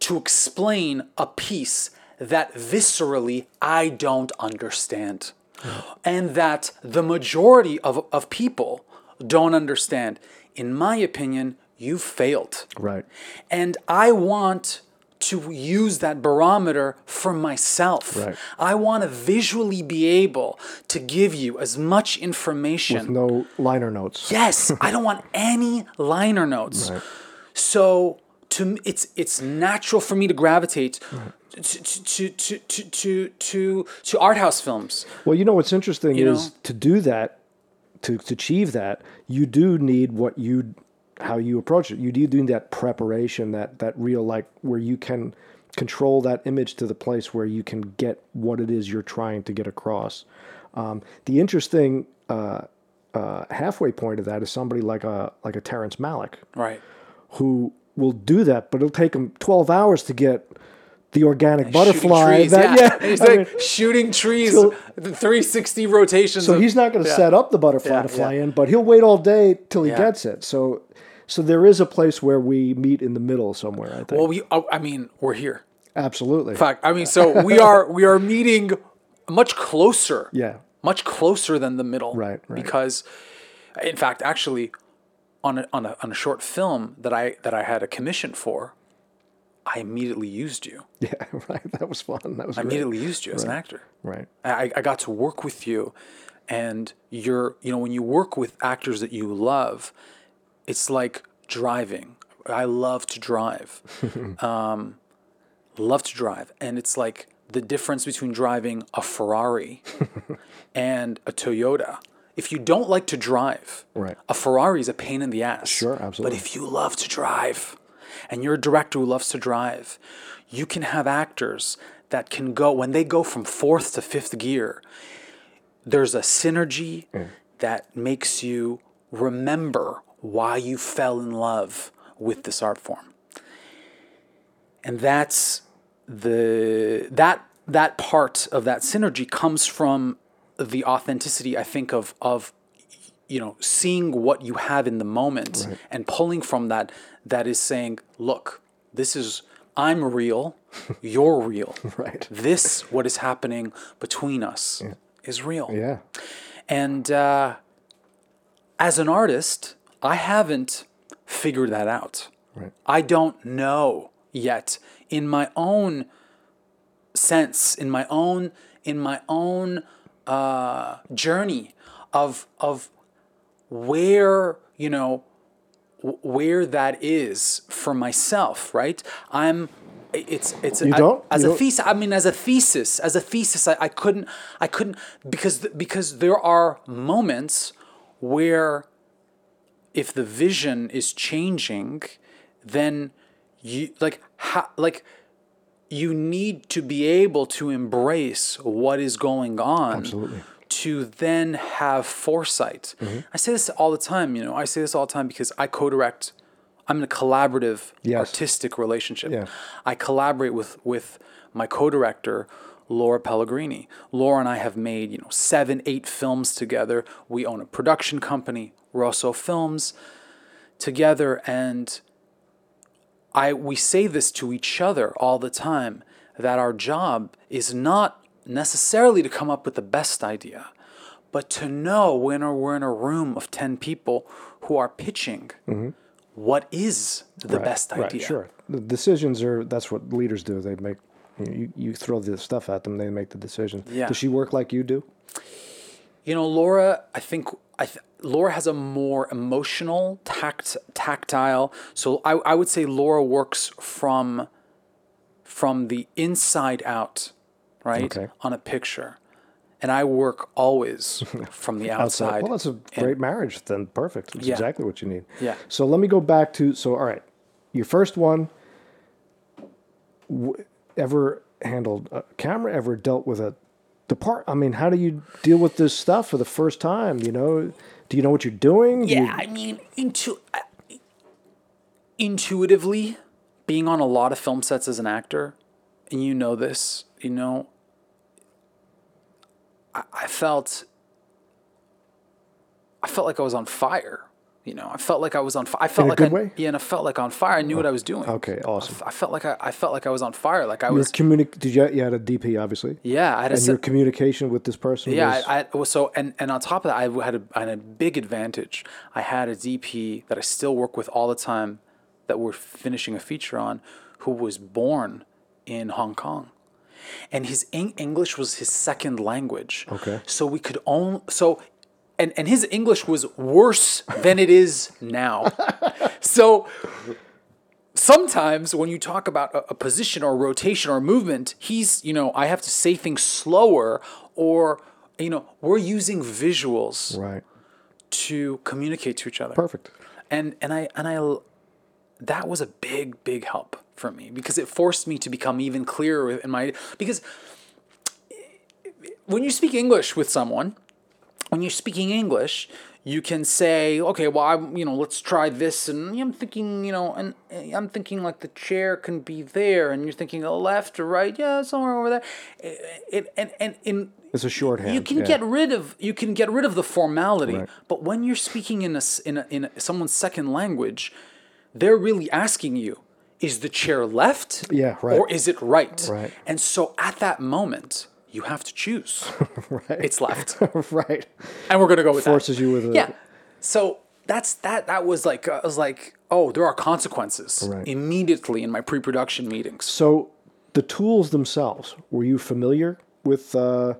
to explain a piece that viscerally I don't understand. Mm-hmm. And that the majority of, of people don't understand. In my opinion, you failed. right. And I want to use that barometer for myself. Right. I want to visually be able to give you as much information. No liner notes. Yes, I don't want any liner notes. Right. So to it's it's natural for me to gravitate to, to, to, to, to, to, to art house films. Well, you know what's interesting You is know? to do that, to, to achieve that, you do need what you, how you approach it. You do doing that preparation, that that real like where you can control that image to the place where you can get what it is you're trying to get across. Um, the interesting uh, uh, halfway point of that is somebody like a like a Terrence Malick Right. who will do that, but it'll take him 12 hours to get the organic Shooting butterfly. trees, that, yeah. He's I like mean, shooting trees, so- the 360 rotations. So of- he's not going to Yeah. set up the butterfly Yeah, to fly yeah. in, but he'll wait all day till he Yeah. gets it. So, so there is a place where we meet in the middle somewhere. I think. Well, we, oh, I mean, we're here. Absolutely. In fact, I mean, so we are we are meeting much closer. Yeah. Much closer than the middle. Right, right. Because, in fact, actually, on a, on a on a short film that I that I had a commission for, I immediately used you. Yeah. Right. That was fun. That was I great. immediately used you as an actor. Right. I, I got to work with you, and you're you know when you work with actors that you love, it's like driving. I love to drive, um, love to drive, and it's like the difference between driving a Ferrari and a Toyota. If you don't like to drive, Right. a Ferrari is a pain in the ass. Sure, absolutely. But if you love to drive, and you're a director who loves to drive, you can have actors that can go when they go from fourth to fifth gear. There's a synergy that makes you remember why you fell in love with this art form. And that's the that that part of that synergy comes from the authenticity I think of of you know seeing what you have in the moment and pulling from that that is saying look this is I'm real you're real Right. this what is happening between us is real Yeah. and uh, as an artist, I haven't figured that out. Right. I don't know yet in my own sense, in my own in my own uh, journey of of where you know where that is for myself. Right. I'm. It's it's You I- don't? as You a don't- thesis. I mean, as a thesis, as a thesis, I, I couldn't, I couldn't because because there are moments where if the vision is changing, then you like like you need to be able to embrace what is going on. Absolutely. To then have foresight. Mm-hmm. I say this all the time. You know, I say this all the time because I co-direct. I'm in a collaborative Yes. artistic relationship. Yeah. I collaborate with with my co-director Laura Pellegrini. Laura and I have made you know seven, eight films together. We own a production company, Rosso Films, together, and I we say this to each other all the time that our job is not necessarily to come up with the best idea, but to know when we're in a room of ten people who are pitching. Mm-hmm. what is the best idea? Right, sure. The decisions are that's what leaders do. They make you, know, you, you throw the stuff at them, they make the decision. Yeah. Does she work like you do? You know, Laura, I think I th- Laura has a more emotional, tact, tactile. So I, I would say Laura works from from the inside out, right, Okay. on a picture, and I work always from the outside. Well, that's a great marriage. Then perfect. That's Yeah. exactly what you need. Yeah. So let me go back to so all right, your first one. W- ever handled a camera? Ever dealt with a depart? I mean, how do you deal with this stuff for the first time? You know, do you know what you're doing? Do you- Yeah, I mean, intu- intuitively, being on a lot of film sets as an actor, and you know this, you know, I, I felt, I felt like I was on fire. You know, I felt like I was on fire. I felt a like I, way? yeah, and I felt like on fire. I knew what I was doing. Oh, okay, I awesome. f- I felt like I, I felt like I was on fire. Like I Your was. communic- Did you? You had a DP, obviously. Yeah, I had a. And se- your communication with this person. Yeah, was, I, I so and and on top of that, I had a, I had a big advantage. I had a DP that I still work with all the time, that we're finishing a feature on, who was born in Hong Kong, and his Eng- English was his second language. Okay. So we could only so. And, and his English was worse than it is now. so sometimes when you talk about a, a position or rotation or movement, he's, you know, I have to say things slower or, you know, we're using visuals right. to communicate to each other. Perfect. And, and I, and I, that was a big, big help for me because it forced me to become even clearer in my, because when you speak English with someone, when you're speaking English, you can say, okay, well, I'm, you know, let's try this, and I'm thinking, you know, and uh, I'm thinking like the chair can be there, and you're thinking a left or right, yeah, somewhere over there, it, and and in It's a shorthand. you can yeah. get rid of you can get rid of the formality, Right. but when you're speaking in a in a, in a, someone's second language, they're really asking you, is the chair left, Yeah, right. or is it right? Right. And so at that moment, you have to choose. right. It's left right. and we're gonna go with Forces that. you with it. yeah. So that's that. That was like I was like, oh, there are consequences Right. immediately in my pre-production meetings. So the tools themselves, were you familiar with uh,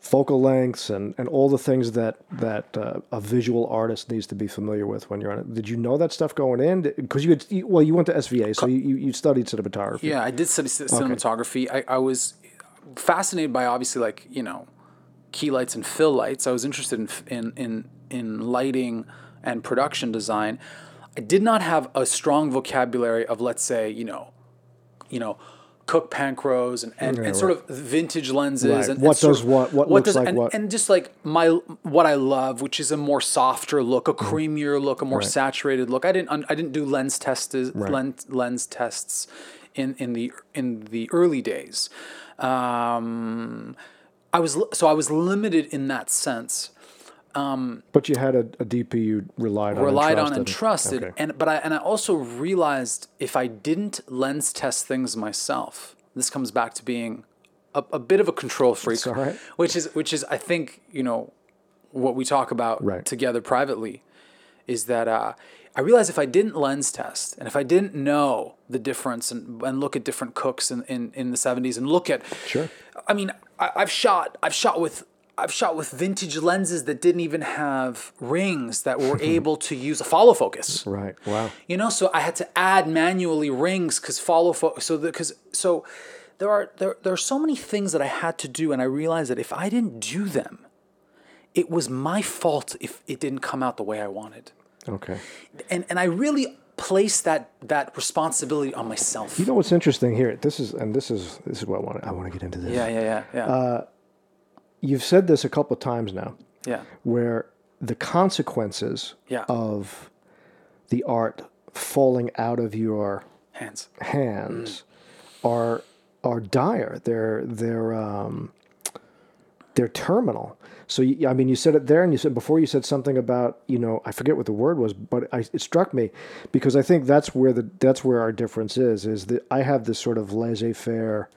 focal lengths and, and all the things that that uh, a visual artist needs to be familiar with when you're on it? Did you know that stuff going in? Because you had well, you went to SVA, so you, you, studied cinematography. Yeah, I did study cinematography. I, I was fascinated by obviously like you know key lights and fill lights. I was interested in in in in lighting and production design. I did not have a strong vocabulary of let's say you know you know. Cooke Panchros and, and, and sort of vintage lenses Right. and, What and sort does of- what- what looks like and, what. and just like my what I love, which is a more softer look, a mm. creamier look, a more saturated look. I didn't I didn't do lens tests lens lens tests in in the in the early days. Um, I was so I was limited in that sense. Um, but you had a, a DP you relied on, relied and on and trusted Okay. and but I and I also realized if I didn't lens test things myself this comes back to being a, a bit of a control freak all right. which is which is I think you know what we talk about Right. together privately is that uh, I realized if I didn't lens test and if I didn't know the difference and, and look at different Cookes in, in, in the 70s and look at Sure. I mean I, I've shot I've shot with I've shot with vintage lenses that didn't even have rings that were able to use a follow focus. Right. Wow. You know, so I had to add manually rings because follow focus. So because so there are there there are so many things that I had to do, and I realized that if I didn't do them, it was my fault if it didn't come out the way I wanted. Okay. And and I really place that that responsibility on myself. You know what's interesting here? This is and this is this is what I want. I want to get into this. yeah, yeah, yeah, yeah, Uh, You've said this a couple of times now, yeah, where the consequences Yeah. of the art falling out of your hands. hands are are dire. They're they're um, they're terminal. So you, I mean, you said it there, and you said before you said something about you know I forget what the word was, but I, it struck me because I think that's where the that's where our difference is. Is that I have this sort of laissez faire.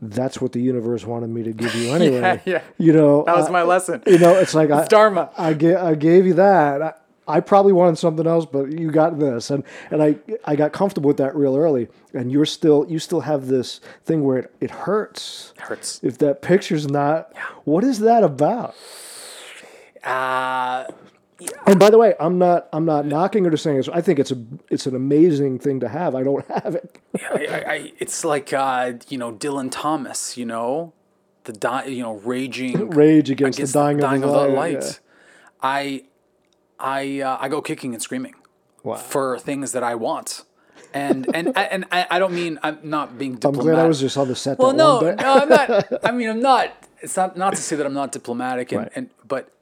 That's what the universe wanted me to give you anyway. yeah. yeah, You know, That was my lesson. You know, it's like I, Dharma. I I gave you that. I, probably wanted something else, but you got this, and and I I got comfortable with that real early. And you're still you still have this thing where it, it hurts Hurts. if that picture's not. Yeah. What is that about? Uh, And by the way, I'm not I'm not knocking or just saying this. I think it's a it's an amazing thing to have. I don't have it. I, I, I, it's like uh, you know Dylan Thomas. You know, the di- you know raging Rage against, against the dying, of, the light. light. yeah. I, I, uh, I go kicking and screaming Wow. for things that I want, and and and I, I don't mean I'm not being Diplomatic. I'm glad I was just on the set. well, no, no, I'm not. I mean, I'm not. It's not not to say that I'm not diplomatic, and, Right. and but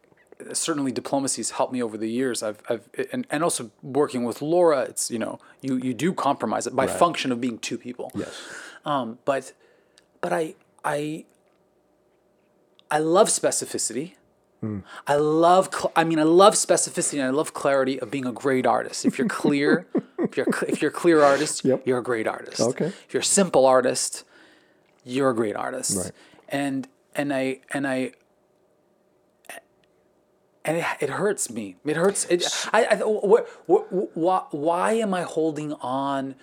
certainly diplomacy has helped me over the years. I've, I've and, and also working with Laura. It's you know you you do compromise it by function of being two people. Yes. Um, but but I I I love specificity. Hmm. I love cl- I mean I love specificity and I love clarity of being a great artist. If you're clear, if you're cl- if you're a clear artist, Yep. you're a great artist. Okay. If you're a simple artist, you're a great artist. Right. And and I and I and it, it hurts me. It hurts. It, I, I what, what, why, why am I holding on?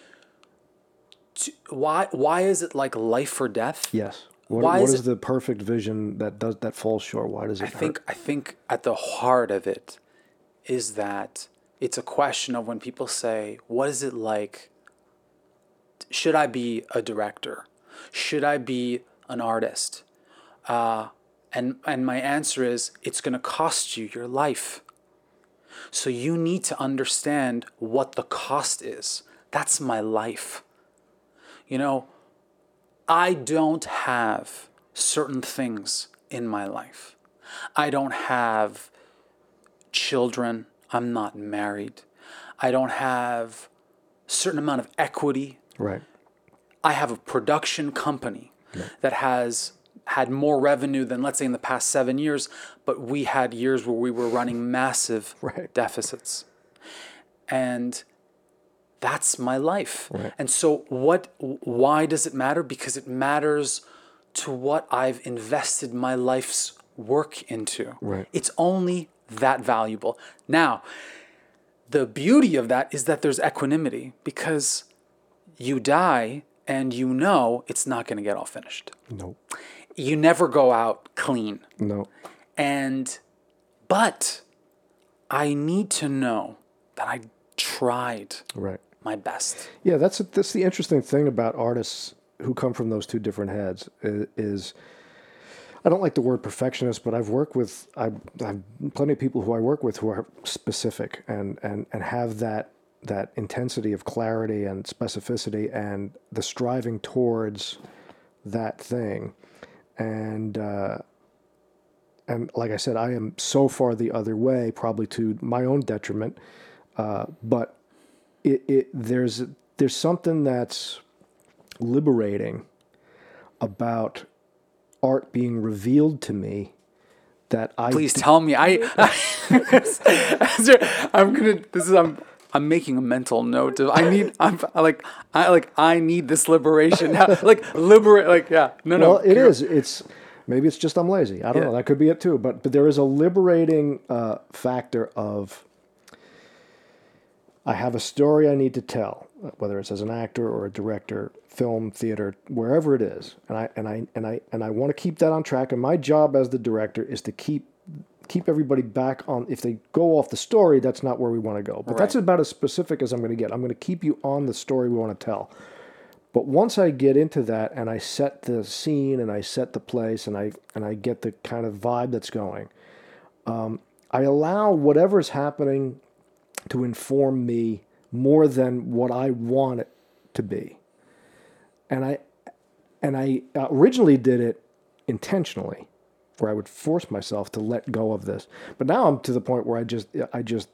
To, why why is it like life or death? Yes. What, Why what is is, the perfect vision that does that falls short? Why does it I hurt? think I think at the heart of it is that it's a question of when people say, "What is it like? Should I be a director? Should I be an artist?" Uh, and and my answer is, it's going to cost you your life. So you need to understand what the cost is. That's my life. You know, I don't have certain things in my life. I don't have children. I'm not married. I don't have a certain amount of equity. right. I have a production company that has had more revenue than let's say in the past 7 years, but we had years where we were running massive Right. deficits. And that's my life. Right. And so what why does it matter? Because it matters to what I've invested my life's work into. Right. It's only that valuable. Now, the beauty of that is that there's equanimity because you die and you know it's not going to get all finished. No. You never go out clean. No. And, but I need to know that I tried Right. My best. Yeah, that's that's the interesting thing about artists who come from those two different heads is, I don't like the word perfectionist, but I've worked with I've, I've plenty of people who I work with who are specific and and and have that that intensity of clarity and specificity and the striving towards that thing, and. Uh, and like I said, I am so far the other way, probably to my own detriment. Uh, but it, it there's there's something that's liberating about art being revealed to me that I Please tell me. I, I'm gonna. This is. I'm. I'm making a mental note of. I need. I'm like. I like. I need this liberation. Now, like liberate. Like yeah. No. No. It is. It's maybe it's just I'm lazy. I don't Yeah. know. That could be it too. But but there is a liberating uh, factor of I have a story I need to tell, whether it's as an actor or a director, film, theater, wherever it is, and I and I and I and I want to keep that on track. And my job as the director is to keep keep everybody back on. If they go off the story, that's not where we want to go. But that's about as specific as I'm going to get. I'm going to keep you on the story we want to tell. But once I get into that and I set the scene and I set the place and I and I get the kind of vibe that's going, um, I allow whatever's happening to inform me more than what I want it to be. And I and I originally did it intentionally, where I would force myself to let go of this. But now I'm to the point where I just I just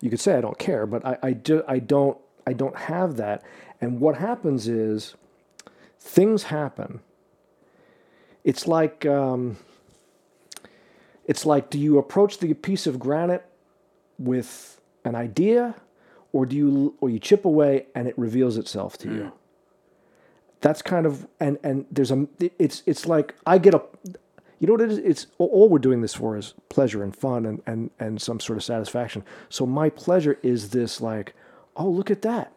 you could say I don't care, but I I, do, I don't I don't have that. And what happens is things happen. It's like um, it's like do you approach the piece of granite with an idea, or do you or you chip away and it reveals itself to you? Hmm. That's kind of and and there's a it's it's like I get a you know what it is? It's all we're doing this for is pleasure and fun and, and, and some sort of satisfaction. So my pleasure is this like, oh look at that.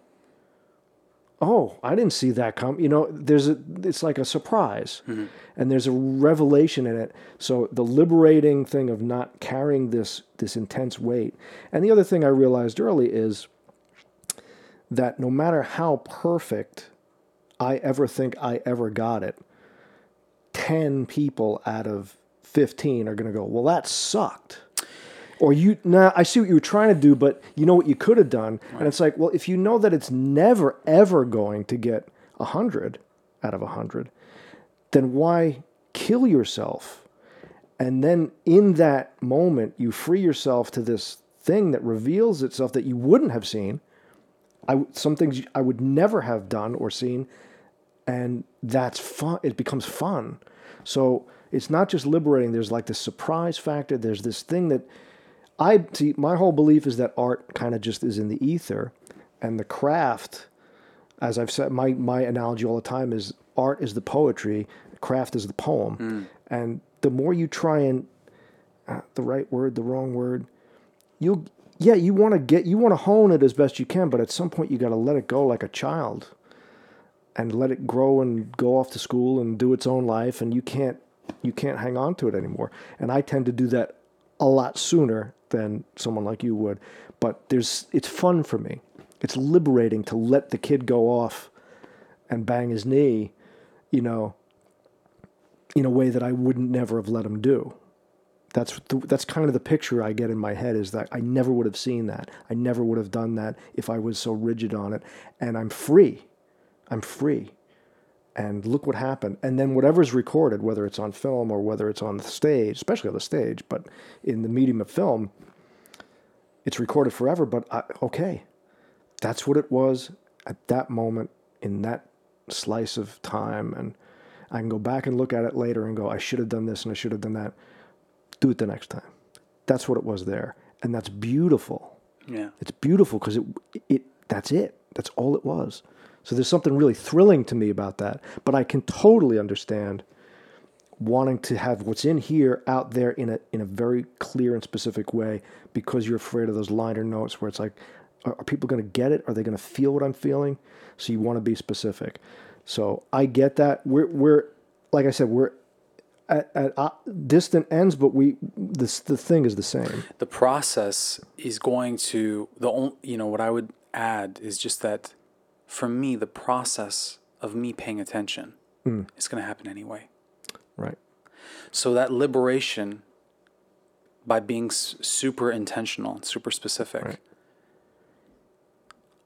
Oh, I didn't see that come. You know, there's a it's like a surprise. Mm-hmm. And there's a revelation in it. So the liberating thing of not carrying this this intense weight. And the other thing I realized early is that no matter how perfect I ever think I ever got it, 10 people out of 15 are going to go, well, that sucked. Or you, nah, I see what you were trying to do, but you know what you could have done. And it's like, well, if you know that it's never, ever going to get 100 out of 100, then why kill yourself? And then in that moment, you free yourself to this thing that reveals itself that you wouldn't have seen. I, some things I would never have done or seen and that's fun it becomes fun so it's not just liberating there's like this surprise factor there's this thing that i see my whole belief is that art kind of just is in the ether and the craft as i've said my my analogy all the time is art is the poetry craft is the poem. And the more you try and uh, the right word the wrong word you'll yeah you want to get you want to hone it as best you can but at some point you got to let it go like a child and let it grow and go off to school and do its own life and you can't you can't hang on to it anymore. And i tend to do that a lot sooner than someone like you would but there's it's fun for me it's liberating to let the kid go off and bang his knee you know in a way that i wouldn't never have let him do that's the, that's kind of the picture I get in my head is that I never would have seen that. I never would have done that if I was so rigid on it. And I'm free. I'm free. And look what happened. And then whatever's recorded, whether it's on film or whether it's on the stage, especially on the stage, but in the medium of film, it's recorded forever. But I, okay, that's what it was at that moment in that slice of time. And I can go back and look at it later and go, I should have done this and I should have done that. Do it the next time. That's what it was there. And that's beautiful. Yeah. It's beautiful because it, it that's it. That's all it was. So there's something really thrilling to me about that. But I can totally understand wanting to have what's in here out there in a in a very clear and specific way because you're afraid of those liner notes where it's like, are, are people going to get it? Are they going to feel what I'm feeling? So you want to be specific. So I get that. We're we're like I said, we're at, at uh, distant ends, but we this the thing is the same. the process is going to the only you know what I would add is just that for me the process of me paying attention mm. is going to happen anyway. Right. So that liberation by being s- super intentional, super specific. Right.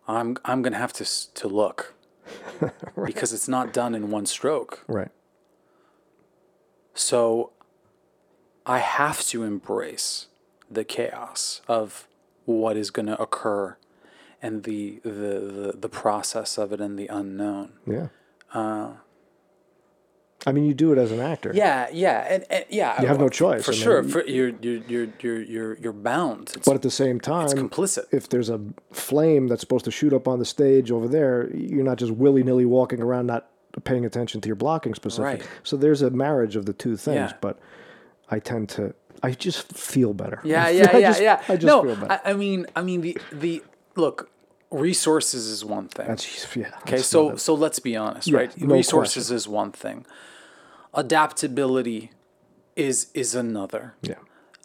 I'm I'm going to have to to look because it's not done in one stroke. Right. So I have to embrace the chaos of what is going to occur and the, the, the, the process of it and the unknown. Yeah. Uh, I mean, you do it as an actor. Yeah, yeah, and, and yeah. You have no choice. For I mean, sure, for, you're you're you're you're you're you're bound. It's, But at the same time, it's complicit. if there's a flame that's supposed to shoot up on the stage over there, you're not just willy nilly walking around not paying attention to your blocking specifically. Right. So there's a marriage of the two things. Yeah. But I tend to, I just feel better. Yeah, yeah, I yeah, just- yeah. I just no, feel better. I, I mean, I mean the the look, resources is one thing. That's yeah. okay, so so let's be honest, Yeah, right? no resources is one thing. Adaptability is is another. yeah,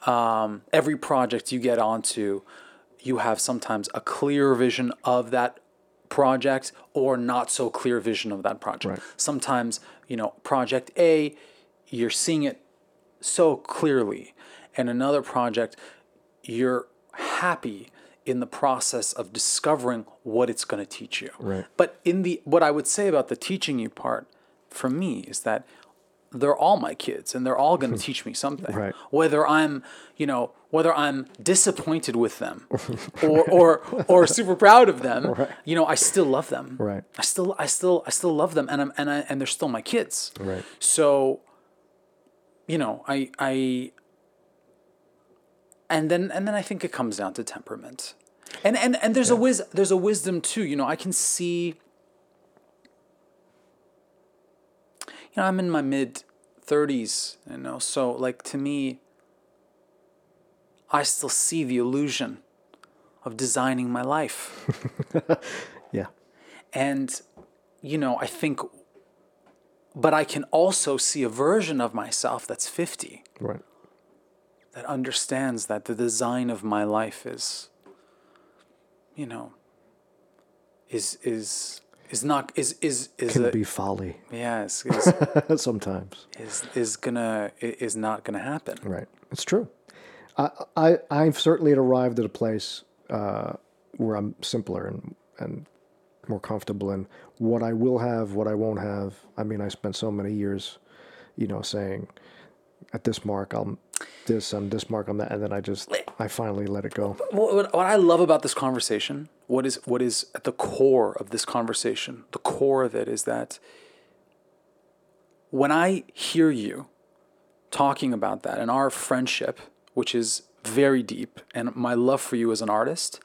um, every project you get onto, you have sometimes a clear vision of that project or not so clear vision of that project. Right. Sometimes, you know, project A, you're seeing it so clearly, and another project, you're happy in the process of discovering what it's going to teach you. Right. But in the what I would say about the teaching you part for me is that they're all my kids and they're all going to teach me something. Right. Whether I'm, you know, whether I'm disappointed with them or or or super proud of them, you know, I still love them. Right. I still I still I still love them and I'm and I and they're still my kids. Right. So you know, I I and then and then I think it comes down to temperament. And and and there's a wis there's a wisdom too. You know, I can see you know, I'm in my mid 30s, you know, so like to me, I still see the illusion of designing my life. yeah, And, you know, I think, but I can also see a version of myself that's 50 right. That understands that the design of my life is, you know, is, is, is not, is, is, is, Can a, be folly yeah, is, sometimes. is, is gonna, is not gonna happen. Right. It's true. I, I I've certainly arrived at a place uh, where I'm simpler and and more comfortable in what I will have, what I won't have. I mean, I spent so many years, you know, saying at this mark I'm this, I'm this mark, I'm that, and then I just I finally let it go. what, what, what I love about this conversation, what is what is at the core of this conversation, the core of it is that when I hear you talking about that and our friendship, which is very deep, and my love for you as an artist,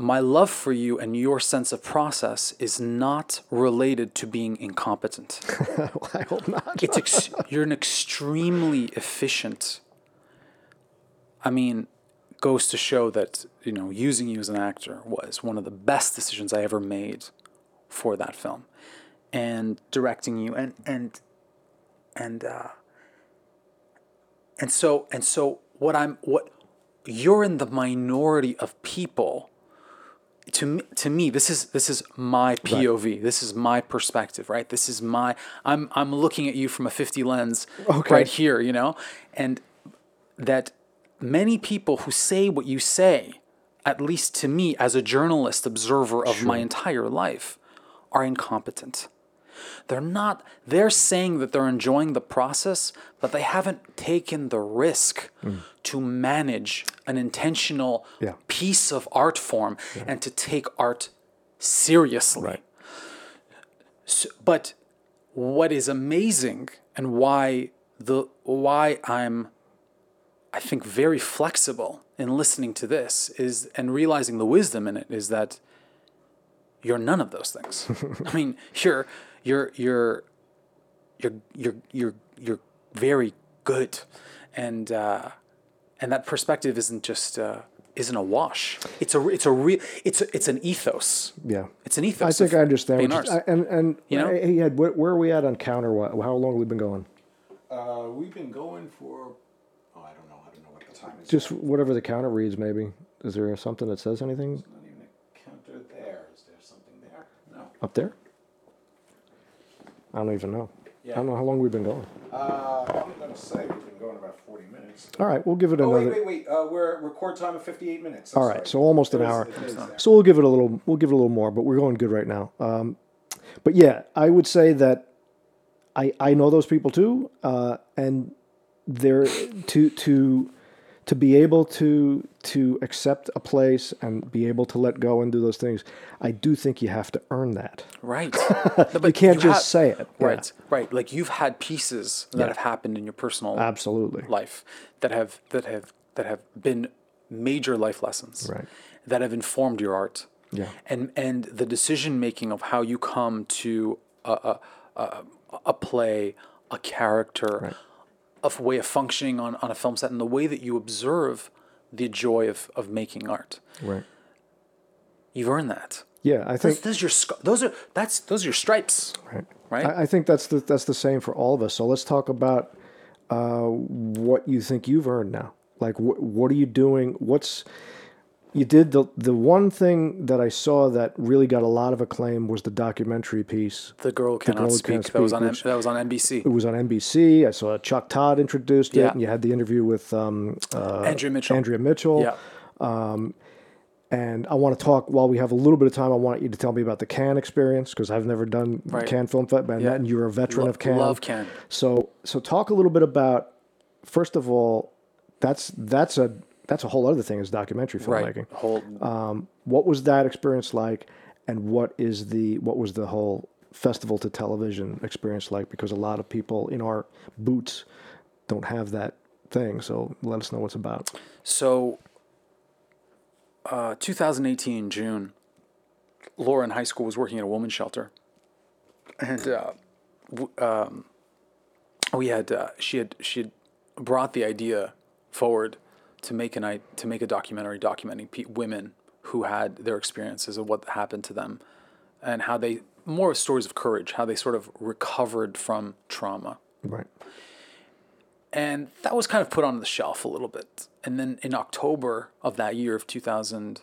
my love for you and your sense of process is not related to being incompetent. I hope not. It's ex- you're an extremely efficient. I mean, goes to show that you know using you as an actor was one of the best decisions I ever made for that film, and directing you and and and uh, and so and so what I'm what you're in the minority of people to me, to me this is this is my POV. This is my perspective, right? This is my I'm I'm looking at you from a 50 lens Okay. right here, you know? And that many people who say what you say, at least to me as a journalist observer of my entire life, are incompetent. They're not, they're saying that they're enjoying the process, but they haven't taken the risk mm. to manage an intentional Yeah. piece of art form and to take art seriously. Right. So, but what is amazing and why the why I'm I think very flexible in listening to this is and realizing the wisdom in it is that you're none of those things. I mean, you're you're you're you're you're you're you're very good, and uh, and that perspective isn't just uh, isn't a wash. It's a it's a real it's a, it's an ethos. Yeah. It's an ethos. I think I understand. being What you, artists. I, and and You know? hey, Ed, where, where are we at on counter? What, how long have we been going? Uh, we've been going for. Oh, I don't know. I don't know what the time is. Just whatever the counter reads, maybe. Is there something that says anything not even a counter there. Is there something there? No. up there? I don't even know. I don't know how long we've been going. Uh, I'm gonna say we've been going about 40 minutes. All right, we'll give it Oh another. wait, wait, wait. Uh, we're record time of 58 minutes. I'm All right, sorry. so almost an It is- hour. it is there. So we'll give it a little. We'll give it a little more, but we're going good right now. Um, but yeah, I would say that I I know those people too, uh, and they're to to to be able to to accept a place and be able to let go and do those things, I do think you have to earn that. Right. No, but You can't just have- say it. Yeah. Right. Right. Like you've had pieces that Yeah. have happened in your personal Absolutely. life that have that have that have been major life lessons. Right. That have informed your art. Yeah. And and the decision making of how you come to a a, a, a play, a character, Right. A way of functioning on, on a film set, and the way that you observe the joy of, of making art. Right. You've earned that. Yeah, I think those are your those are that's those are your stripes. right. Right. I, I think that's the that's the same for all of us. So let's talk about uh, what you think you've earned now. Like, wh- what are you doing? What's you did the the one thing that I saw that really got a lot of acclaim was the documentary piece. The girl cannot Girl speak. Cannes't That was on which- that was on NBC. It was on NBC. I saw Chuck Todd introduced it, and you had the interview with um, uh, Andrea Mitchell. Andrea Mitchell. Yeah. Um, And I want to talk while we have a little bit of time. I want you to tell me about the Cannes experience because I've never done Right. Cannes Film Festival, and, Yeah. that- and you're a veteran Lo- of Can. love Cannes. So, so talk a little bit about. First of all, that's that's a that's a whole other thing is documentary Right. filmmaking. Whole Um, what was that experience like, and what is the what was the whole festival to television experience like? Because a lot of people in our boots don't have that thing. So let us know what's about. So, uh, 2018 June, Laura in high school was working at a women's shelter, and uh, w- um, we had uh, she had she had brought the idea forward to make an to make a documentary documenting pe- women who had their experiences of what happened to them, and how they more stories of courage, how they sort of recovered from trauma Right. and that was kind of put on the shelf a little bit. And then in October of that year of 2000,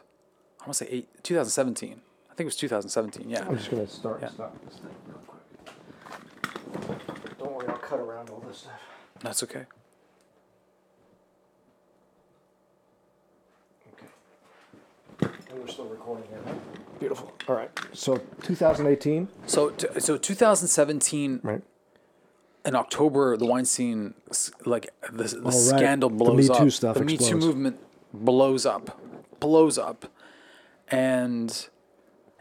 I want to say eight, 2017. I think it was 2017. Yeah. I'm just gonna start. Yeah. Stop this thing real quick. Don't worry, I'll cut around all this stuff. That's okay. And we're still recording here. Right? Beautiful. All right. So 2018. So, t- so 2017 Right. in October, the Weinstein s- like the, the right. scandal The blows Me up. Too stuff the Me Too movement blows up, blows up, and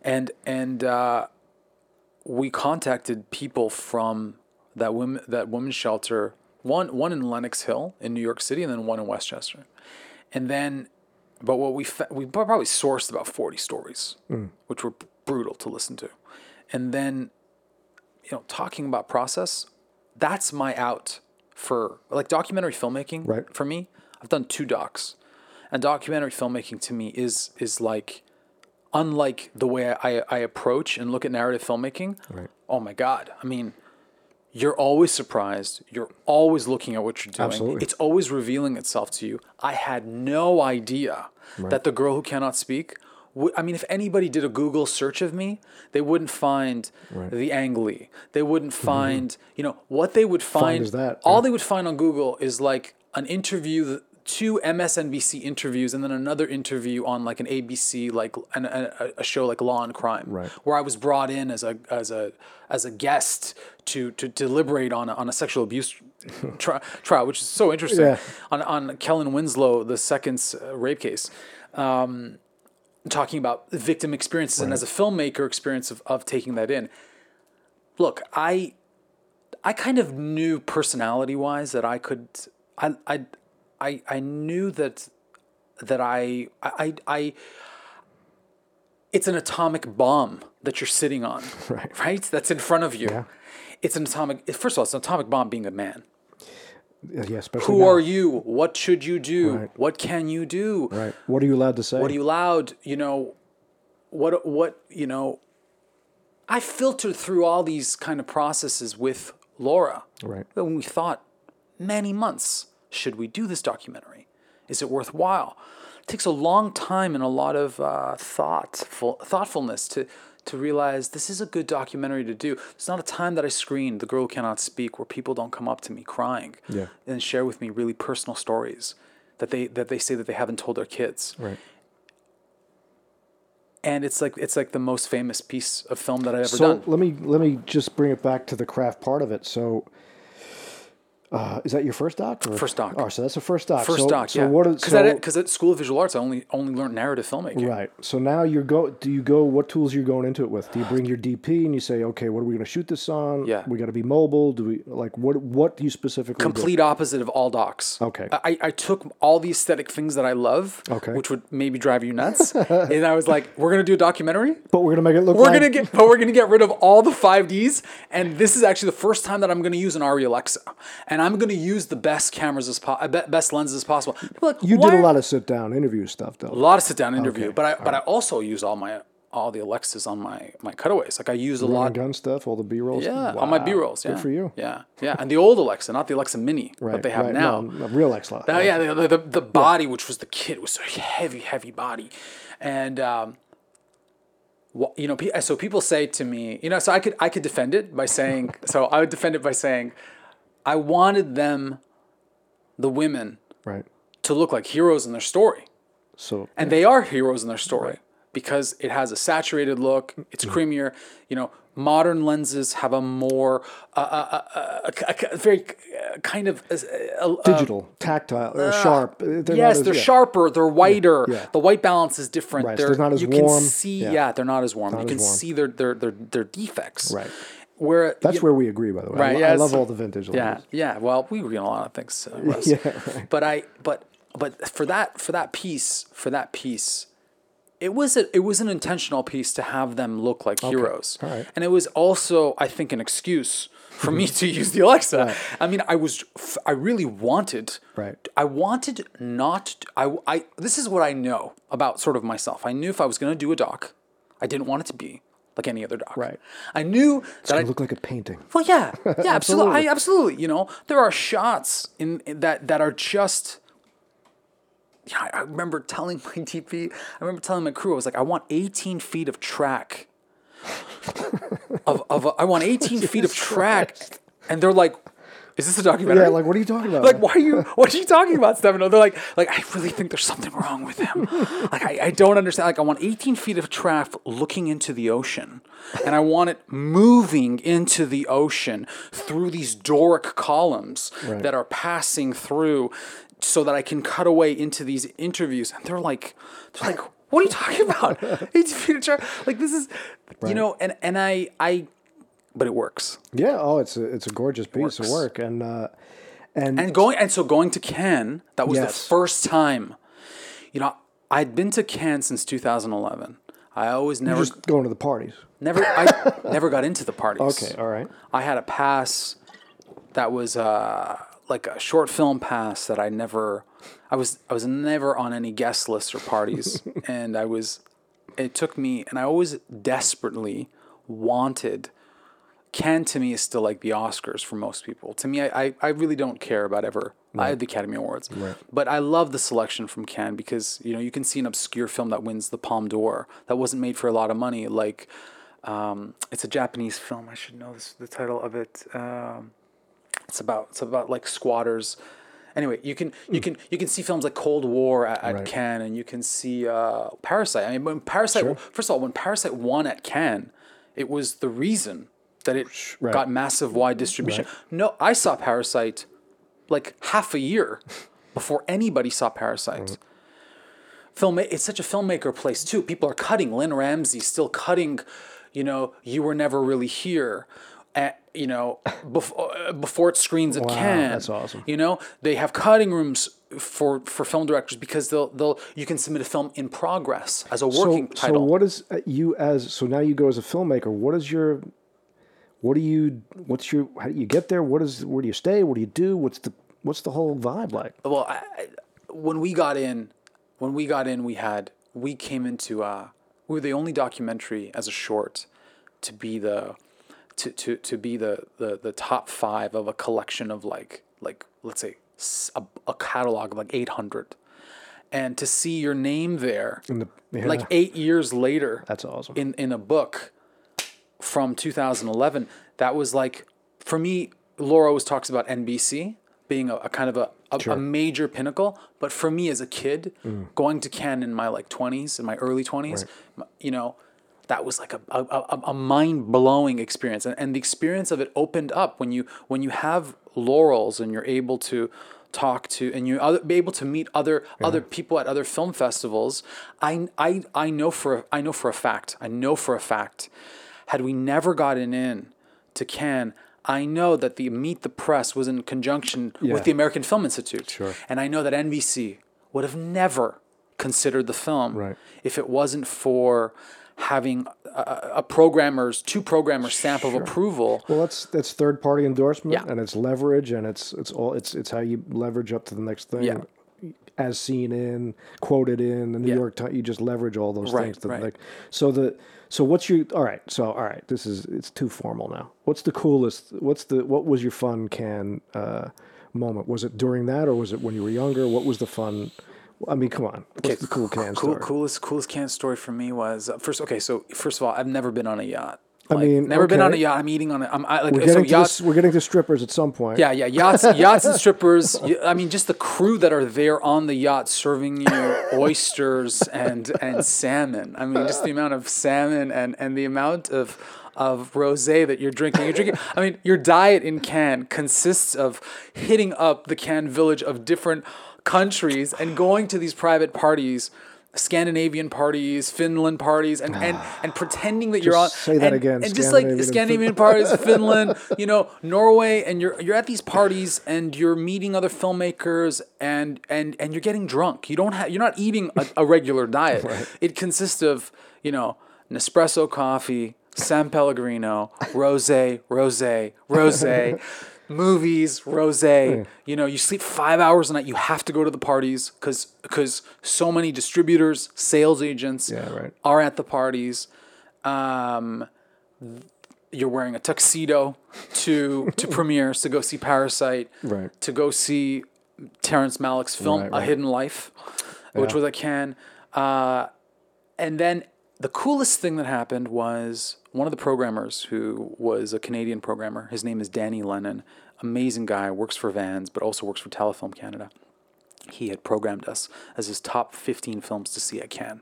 and and uh, we contacted people from that women that women's shelter. One one in Lenox Hill in New York City, and then one in Westchester, and then. But what we fa- we probably sourced about forty stories, mm. which were brutal to listen to, and then you know, talking about process, that's my out for like documentary filmmaking. Right. For me, I've done two docs, and documentary filmmaking to me is is like unlike the way I, I approach and look at narrative filmmaking. Right. Oh my God! I mean, you're always surprised. You're always looking at what you're doing. Absolutely. It's always revealing itself to you. I had no idea that the girl who cannot speak—I mean, if anybody did a Google search of me, they wouldn't find the Ang Lee. They wouldn't mm-hmm. find, you know, what they would find. is that, all yeah. they would find on Google is like an interview, two MSNBC interviews, and then another interview on like an ABC, like an, a, a show like Law and Crime, Right. where I was brought in as a as a as a guest to to deliberate on a, on a sexual abuse tri- trial, which is so interesting. Yeah. On on Kellen Winslow, the second uh, rape case, um, talking about victim experiences and as a filmmaker experience of, of taking that in. Look, I I kind of knew personality wise that I could I I I, I knew that that I I I it's an atomic bomb that you're sitting on, Right. right? That's in front of you. Yeah. It's an atomic. First of all, it's an atomic bomb being a man. Yeah, Who now. are you? What should you do? Right. What can you do? Right. What are you allowed to say? What are you allowed? You know, what what you know? I filtered through all these kind of processes with Laura. Right. When we thought many months, should we do this documentary? Is it worthwhile? It takes a long time and a lot of uh, thoughtful thoughtfulness to to realize this is a good documentary to do. It's not a time that I screened The Girl Who Cannot Speak where people don't come up to me crying Yeah. and share with me really personal stories that they that they say that they haven't told their kids. Right. And it's like it's like the most famous piece of film that I've ever So done. let me let me just bring it back to the craft part of it. So, Uh, is that your first doc? Or? First doc. Oh, so that's the first doc. First so, doc, so yeah. What Because so, because at School of Visual Arts, I only only learned narrative filmmaking. Right. So now you're go. Do you go? What tools are you going into it with? Do you bring your DP and you say, okay, what are we going to shoot this on? Yeah. We got to be mobile. Do we like what? What do you specifically do? Complete opposite of all docs. Okay. I, I took all the aesthetic things that I love, Okay. which would maybe drive you nuts, and I was like, "We're gonna do a documentary. But we're gonna make it look. We're like, gonna get, but we're gonna get rid of all the five Ds, and this is actually the first time that I'm gonna use an Arri Alexa, and I'm gonna use the best cameras as po- uh, best lenses as possible. People like, You did a lot of sit down interview stuff though. a lot of sit down interview, Okay, but I but I also use all my all the Alexas on my my cutaways. Like I use a Run lot. gun stuff, all the B rolls. Yeah, on my B rolls. Yeah. Good for you. Yeah, yeah, and the old Alexa, not the Alexa Mini Right. that they have right. now. No, real lot. Oh yeah, the, the, the, the body, which was the kit, was a heavy, heavy body, and um, you know, so people say to me, you know, so I could I could defend it by saying, so I would defend it by saying, I wanted them, the women, Right. to look like heroes in their story, So and they are heroes in their story because it has a saturated look, it's Mm-hmm. creamier, you know. Modern lenses have a more, uh, uh, uh, uh, a, a very uh, kind of uh, digital, tactile, uh, sharp. They're yes, as- they're yeah. sharper. They're whiter. yeah. The white balance is different. Right, They're, they're not as you warm. can see. Yeah. Yeah, they're not as warm. you as can warm. see their their their their defects. Right. Where That's you- where we agree, by the way. Right, I, yeah, I love all the vintage. Yeah, yeah. Well, we agree on a lot of things. Uh, Yeah, right. But I but but for that for that piece for that piece. It was a, it was an intentional piece to have them look like heroes, all right. and it was also I think an excuse for me to use the Alexa. Right. I mean, I was I really wanted Right. I wanted not. To, I, I. This is what I know about sort of myself. I knew if I was going to do a doc, I didn't want it to be like any other doc. Right. I knew that I. Look like a painting. well, yeah, yeah, absolutely. Absolutely. I, absolutely. You know, there are shots in, in that that are just. Yeah, I, remember telling my DP. I remember telling my crew. I was like, I want 18 feet of track. of of I want 18 feet of track, and they're like, "Is this a documentary?" Yeah, like what are you talking about? like why are you what are you talking about stefano they're like like i really think there's something wrong with him like I, I don't understand like i want 18 feet of track looking into the ocean and i want it moving into the ocean through these doric columns Right. that are passing through so that i can cut away into these interviews and they're like they're like what are you talking about 18 feet of track like this is you know and and i i but it works Yeah. Oh, it's a it's a gorgeous piece of work, and uh, and, And going and so going to Cannes, that was the first time. You know, I'd been to Cannes since 2011. I always never, just going to the parties. never, I never got into the parties. Okay. All right. I had a pass that was uh, like a short film pass that I never, I was, I was never on any guest lists or parties, and I was, it took me, and I always desperately wanted. Cannes to me is still like the Oscars for most people. To me, I, I, I really don't care about ever. I have the Academy Awards, but I love the selection from Cannes because you know you can see an obscure film that wins the Palme d'Or that wasn't made for a lot of money. Like, um, it's a Japanese film. I should know this, the title of it. Um, it's about it's about like squatters. Anyway, you can you can you can see films like Cold War at, at Right. Cannes, and you can see uh, Parasite. I mean, when Parasite first of all, when Parasite won at Cannes, it was the reason that it right. got massive wide distribution. No, I saw Parasite like half a year before anybody saw Parasite. Film, it's such a filmmaker place too. People are cutting. Lynne Ramsay still cutting. You know, you were never really here. At, you know, before before it screens at Wow, Cannes. that's awesome. You know, they have cutting rooms for for film directors because they'll they'll you can submit a film in progress as a working so, title. So what is uh, you as so now you go as a filmmaker? What is your what do you what's your how do you get there? What is where do you stay? What do you do? What's the what's the whole vibe like? well, I, I, when we got in, when we got in, we had we came into uh, we were the only documentary as a short to be the to, to, to be the, the the top five of a collection of like like let's say a catalog of like eight hundred, and to see your name there In the yeah, like eight years later that's awesome. in in a book from 2011 that was like for me laura always talks about nbc being a, a kind of a, a, a major pinnacle but for me as a kid Mm. going to cannes in my like 20s in my early 20s m- you know that was like a, a, a, a mind blowing experience, and, and the experience of it opened up when you when you have laurels and you're able to talk to and you're other, be able to meet other other people at other film festivals. I I I know for I know for a fact. I know for a fact. Had we never gotten in to Cannes, I know that the Meet the Press was in conjunction Yeah. with the American Film Institute. Sure. And I know that NBC would have never considered the film Right. if it wasn't for having a, a programmer's two programmers stamp of approval. Well, that's that's third party endorsement, Yeah. and it's leverage, and it's it's all it's it's how you leverage up to the next thing. Yeah. As seen in, quoted in the New. York Times, you just leverage all those Right, things. To right. like, so the so what's your all right? So all right, this is it's too formal now. What's the coolest? What's the what was your fun Cannes uh, moment? Was it during that, or was it when you were younger? What was the fun? I mean, come on. What's the cool Cannes cool, story? Coolest coolest Cannes story for me was uh, first. Okay, so first of all, I've never been on a yacht. I Like, mean, never been on a yacht. I'm eating on a. I'm I, like We're so getting to yachts. this, we're getting to strippers at some point. Yeah, yeah, yachts, yachts and strippers. I mean, just the crew that are there on the yacht serving you oysters and and salmon. I mean, just the amount of salmon and and the amount of of rosé that you're drinking. You're drinking. I mean, your diet in Cannes consists of hitting up the Cannes village of different countries and going to these private parties. Scandinavian parties, Finland parties, and, and, ah, and pretending that you're on. Say that and- again, And just like Scandinavian Scandinavian parties, Finland, you know, Norway, and you're you're at these parties and you're meeting other filmmakers and and and you're getting drunk. You don't have you're not eating a, a regular diet. It consists of you know Nespresso coffee, San Pellegrino, rosé, rosé, rosé. Movies, rosé. You know, you sleep five hours a night. You have to go to the parties because because so many distributors, sales agents Yeah, right. are at the parties. Um, you're wearing a tuxedo to to premieres to go see Parasite, Right. to go see Terrence Malick's film Right, A. Hidden Life, which was a Cannes. Uh, and then the coolest thing that happened was one of the programmers who was a Canadian programmer. His name is Danny Lennon. Amazing guy, works for Vans, but also works for Telefilm Canada. He had programmed us as his top 15 films to see at Cannes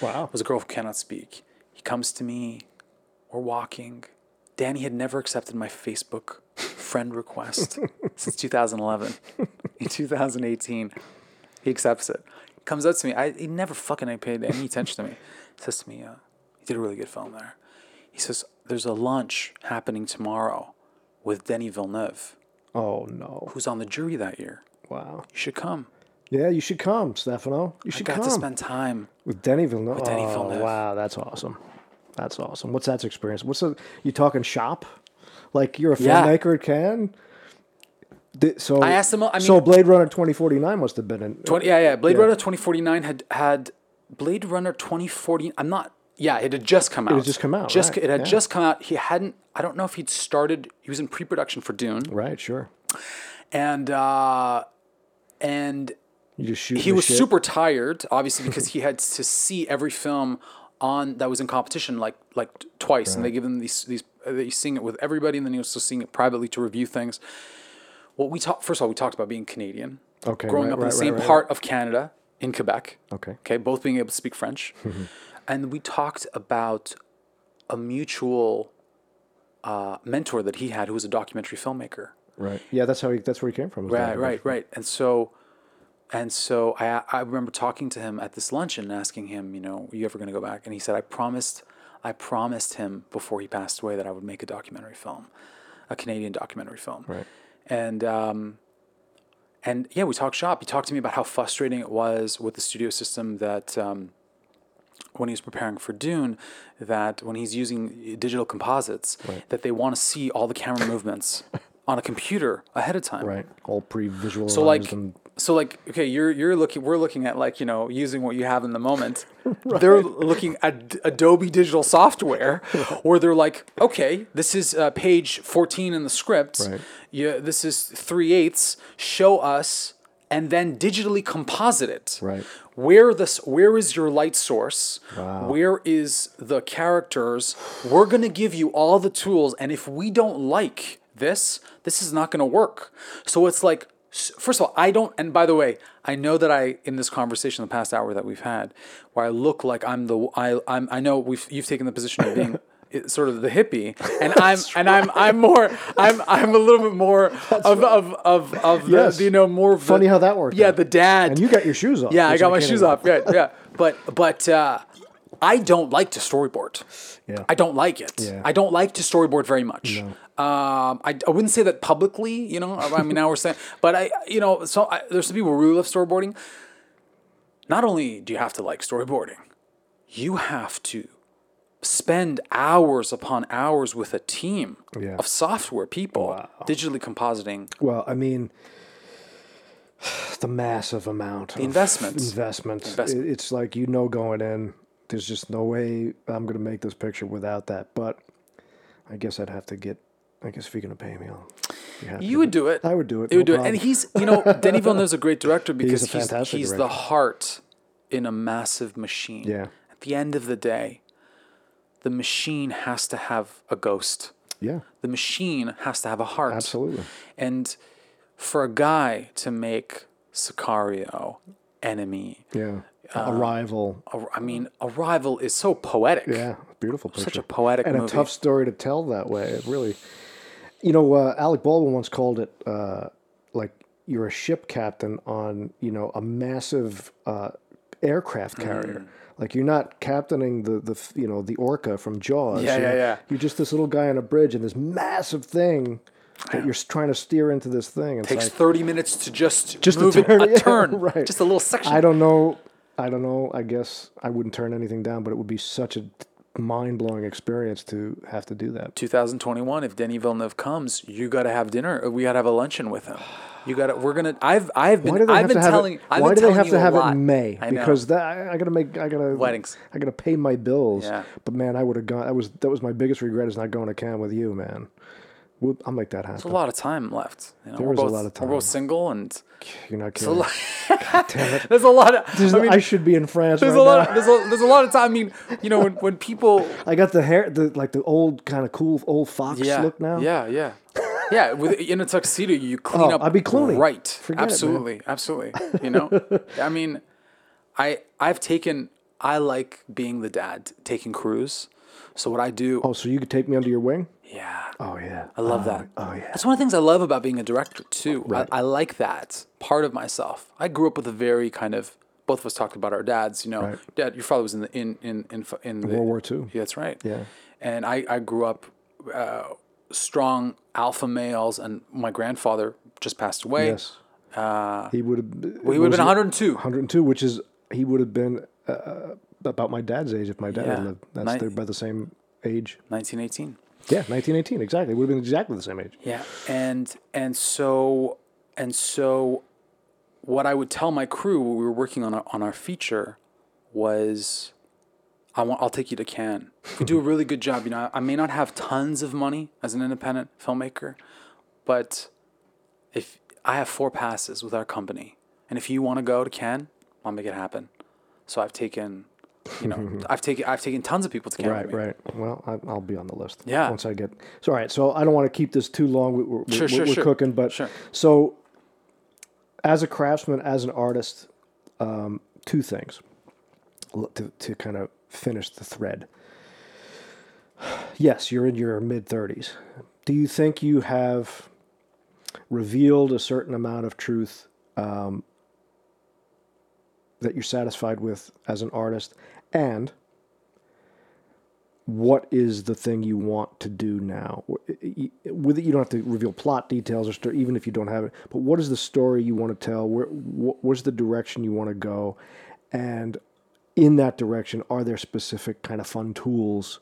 Wow. was a girl who cannot speak. He comes to me. We're walking. Danny had never accepted my Facebook friend request since 2011. In 2018, he accepts it. He comes up to me. I he never fucking paid any attention to me. He says to me, uh, "You did a really good film there." He says, "There's a lunch happening tomorrow with Denis Villeneuve, Oh no. who's on the jury that year. Wow. You should come." Yeah, you should come, Stefano. You I should got come to spend time. with Denis Villeneuve. With Denis oh, Villeneuve. wow, that's awesome. That's awesome. What's that experience? What's the you talking shop? Like you're a Yeah. filmmaker at Cannes? Did- so I asked him- I so Blade Runner 2049 must have been in. 20, yeah, yeah. Blade Yeah. Runner 2049 had had Blade Runner 2040. I'm not. Yeah, it had just come out. It had just come out, Just right, it had yeah. just come out. He hadn't. I don't know if he'd started. He was in pre-production for Dune, Right, sure. and uh, and You just shoot. he was super tired, obviously, because he had to see every film on that was in competition like like twice, and they give him these these. Uh, he's seeing it with everybody, and then he was also seeing it privately to review things. What we talked first of all, we talked about being Canadian, Okay, growing right, up in right, the same right, right, part of Canada in Quebec. Okay. Okay, both being able to speak French, and we talked about a mutual uh, mentor that he had, who was a documentary filmmaker. Right. Yeah, that's how he. That's where he came from. Right, right, right. And so, and so I I remember talking to him at this luncheon, and asking him, you know, are you ever going to go back? And he said, I promised, I promised him before he passed away that I would make a documentary film, a Canadian documentary film. Right. And um, and yeah, we talked shop. He talked to me about how frustrating it was with the studio system that. Um, when he was preparing for Dune, that when he's using digital composites, that they want to see all the camera movements on a computer ahead of time. Right. All pre-visualized. So like, and, so like, okay, you're you're looking. We're looking at like you know using what you have in the moment. They're looking at Adobe digital software, or they're like, okay, this is uh, page 14 in the script. Right. Yeah, this is three eighths. Show us, and then digitally composite it. Right. Where this? Where is your light source? Wow. Where is the characters? We're gonna give you all the tools, and if we don't like this, this is not gonna work. So it's like First of all, I don't. And by the way, I know that I in this conversation, the past hour that we've had, where I look like I'm the I I'm I know we've you've taken the position of being. Sort of the hippie, and I'm and I'm I'm more I'm I'm a little bit more of, of of of the Yes. you know more of the- Funny how that worked Yeah, out. the dad. And you got your shoes off. Yeah, I got my shoes off. Yeah, yeah. But but uh, I don't like to storyboard. Yeah. I don't like it. Yeah. I don't like to storyboard very much. Um, I, I wouldn't say that publicly, you know. I mean, now we're saying, but I, you know, so I, there's some people who really love storyboarding. Not only do you have to like storyboarding, you have to spend hours upon hours with a team Yeah. of software people Wow. digitally compositing. Well, I mean, the massive amount the investment. investment. Investment. It's like you know going in, there's just no way I'm going to make this picture without that. But I guess I'd have to get. I guess if you're going to pay me, I'll. You, You would do it. I would do it. It would no do it. And he's, you know, Denis Villeneuve's a great director because he's, fantastic he's the heart in a massive machine. Yeah. At the end of the day, the machine has to have a ghost. Yeah, The machine has to have a heart. absolutely. And for a guy to make Sicario, Enemy, Yeah, Uh, Arrival. a- I mean, Arrival is so poetic. Yeah, beautiful picture. Such a poetic and movie. a tough story to tell that way. It really, you know, uh, Alec Baldwin once called it uh, like you're a ship captain on you know a massive uh, aircraft Mm. Like you're not captaining the the you know the orca from Jaws. Yeah, you yeah, know? yeah. You're just this little guy on a bridge and this massive thing that you're trying to steer into this thing. It's Takes like, 30 minutes to just, Just a move it turn, a yeah, turn. right. Just a little section. I don't know. I don't know. I guess I wouldn't turn anything down, but it would be such a mind blowing experience to have to do that. 2021 if Denis Villeneuve comes you got to have dinner uh, we got to have a luncheon with him you got to we're going to I've I've been Why do they I've been telling it? I've why been do they have to have it in May? I know. Because that I, I gotta make. I gotta Weddings. I gotta pay my bills. Yeah. But man, I would have gone. That was that was my biggest regret is not going to Cannes with you, man. We'll, I'll make that There's a lot of time left you know, There we're is a both, lot of time. we're both single and You're not kidding. lot Damn it. there's a lot of There's- I I, should be in France there's right a lot now. of, there's a, there's a lot of time I mean you know when, when people I got the hair, the like the old kind of cool old fox yeah look now. yeah yeah yeah with in a tuxedo you clean Oh, up I'd be Clooney. right Forget it, absolutely absolutely you know I mean I I've taken I like being the dad taking crews so what I do Oh, so you could take me under your wing? Yeah Oh yeah. I love that. Oh yeah. That's one of the things I love about being a director too. I, I like that part of myself. I grew up with a very kind of both of us talked about our dads. You know, Right. dad, your father was in the in in in, in the, World War II. Yeah, that's right. Yeah. and I I grew up uh, strong alpha males, and my grandfather just passed away. Yes. he would have. Well, he would have been 102. 102, which is he would have been uh, about my dad's age if my dad Yeah. had lived. That's Ni- they're by the same age. 1918. Yeah, 1918 exactly. Would have been exactly the same age. Yeah, and and so and so, what I would tell my crew when we were working on our, on our feature was, I want I'll take you to Cannes. If you do a really good job, you know, I, I may not have tons of money as an independent filmmaker, but if I have four passes with our company, and if you want to go to Cannes, I'll make it happen. So I've taken, you know, I've taken I've taken tons of people to Cannes. Right, right. Well, I, I'll be on the list. Yeah. Once I get. So, all right. So, I don't want to keep this too long. We- We're, Sure, we're, sure, we're sure. cooking, but Sure. so as a craftsman, as an artist, um, two things to, to kind of finish the thread. Yes, you're in your mid 30s. Do you think you have revealed a certain amount of truth um, that you're satisfied with as an artist? And what is the thing you want to do now? With it, you don't have to reveal plot details or even if you don't have it. But what is the story you want to tell? Where, wh- where's the direction you want to go? And in that direction, are there specific kind of fun tools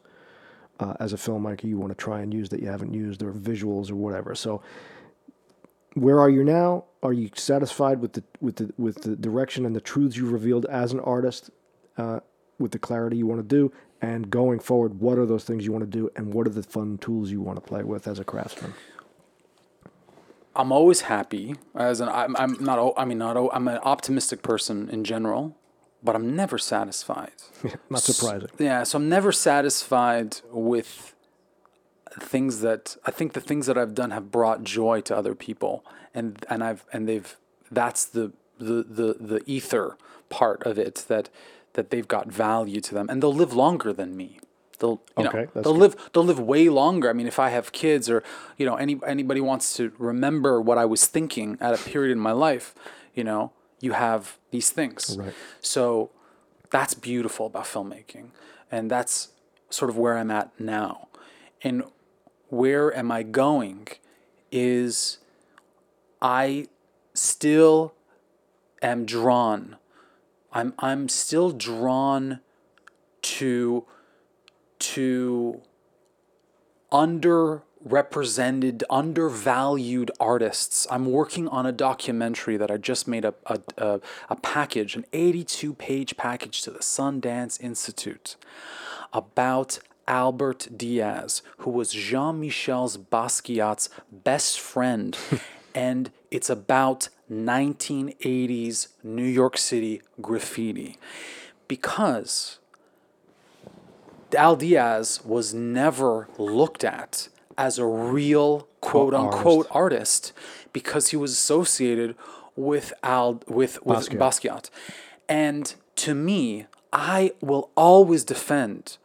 uh, as a filmmaker you want to try and use that you haven't used, or visuals or whatever? So, where are you now? Are you satisfied with the with the with the direction and the truths you revealed as an artist, uh, with the clarity you want to do? And going forward, what are those things you want to do, and what are the fun tools you want to play with as a craftsman? I'm always happy as an I'm, I'm not i mean not i'm an optimistic person in general, but I'm never satisfied. Not surprising. Yeah, so I'm never satisfied with things that I think the things that I've done have brought joy to other people, and and I've and they've that's the the the the ether part of it that that they've got value to them, and they'll live longer than me. They'll you Okay, know they'll good. live they'll live way longer. I mean, if I have kids or you know any anybody wants to remember what I was thinking at a period in my life, you know, you have these things. Right. So that's beautiful about filmmaking, and that's sort of where I'm at now. And where am I going? Is I still am drawn. I'm I'm still drawn to to underrepresented, undervalued artists. I'm working on a documentary that I just made a, a, a, a package, an 82 page package to the Sundance Institute about Albert Diaz, who was Jean Michel's Basquiat's best friend. and it's about 1980s New York City graffiti. Because Al Diaz was never looked at as a real quote unquote artist because he was associated with Al with, with Basquiat. Basquiat. And to me, I will always defend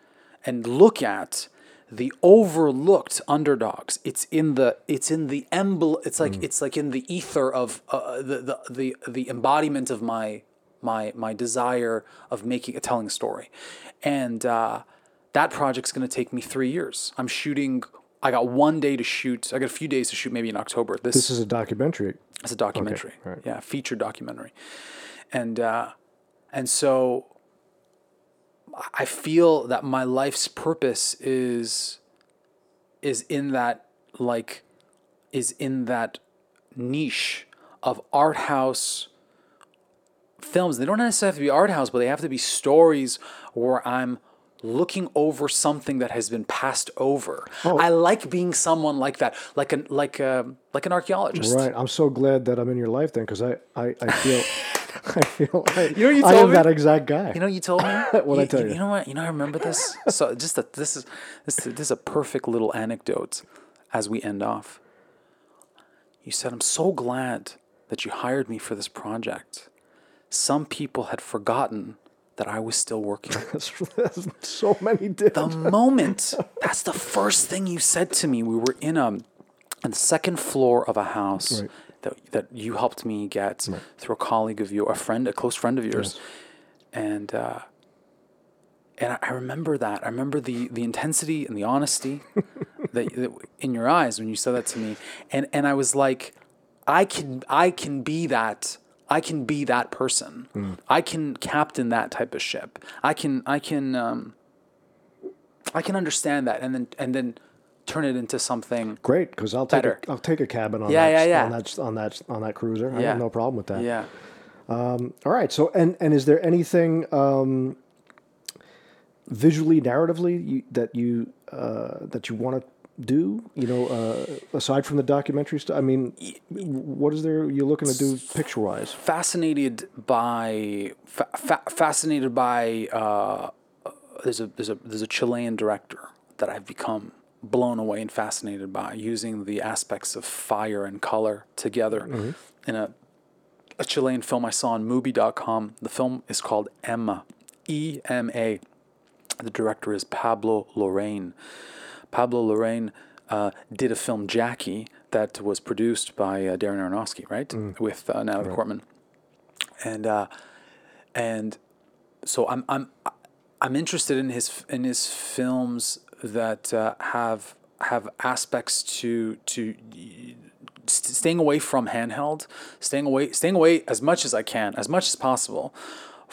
and look at the overlooked underdogs. It's in the it's in the embl. It's like it's like in the ether of uh, the, the the the embodiment of my my my desire of making a telling story, and uh, that project's going to take me three years. I'm shooting. I got one day to shoot. I got a few days to shoot. Maybe in October. This, This is a documentary. it's a documentary. right. Yeah, feature documentary. And uh, and so I feel that my life's purpose is is in that like is in that niche of art house films. They don't necessarily have to be art house, but they have to be stories where I'm looking over something that has been passed over. Oh. I like being someone like that, like an like a like an archaeologist. Right. I'm so glad that I'm in your life then, because I, I, I feel, I feel, like You know what you I am me? that exact guy. You know, you told me. What'd I tell you? You know what? You know, I remember this. So just that this is this this is a perfect little anecdote as we end off. You said, "I'm so glad that you hired me for this project. Some people had forgotten that I was still working." So many did. the moment that's the first thing you said to me we were in a on the second floor of a house Right. That, that you helped me get through a colleague of yours a friend a close friend of yours. And uh, and I, I remember that. I remember the the intensity and the honesty that, that in your eyes when you said that to me. And and i was like i can i can be that I can be that person. I can captain that type of ship. I can I can um, I can understand that. And then and then turn it into something. Great, because I'll take Better. a, I'll take a cabin on Yeah, that yeah, yeah. on that on that on that cruiser. I have no problem with that. Yeah. All right. So and and is there anything um, visually, narratively you, that you uh, that you want to do? You know, uh, aside from the documentary stuff. I mean, what is there you're looking to do picture wise? Fascinated by fa- fa- fascinated by uh, there's a there's a there's a Chilean director that I've become blown away and fascinated by using the aspects of fire and color together in a a Chilean film I saw on Mubi.com. The film is called Ema, E M A. The director is Pablo Larraín. Pablo Larraín uh, did a film Jackie that was produced by uh, Darren Aronofsky, right, with uh, Natalie Portman, and uh, and so I'm I'm I'm interested in his in his films that uh, have have aspects to to st- staying away from handheld, staying away staying away as much as I can, as much as possible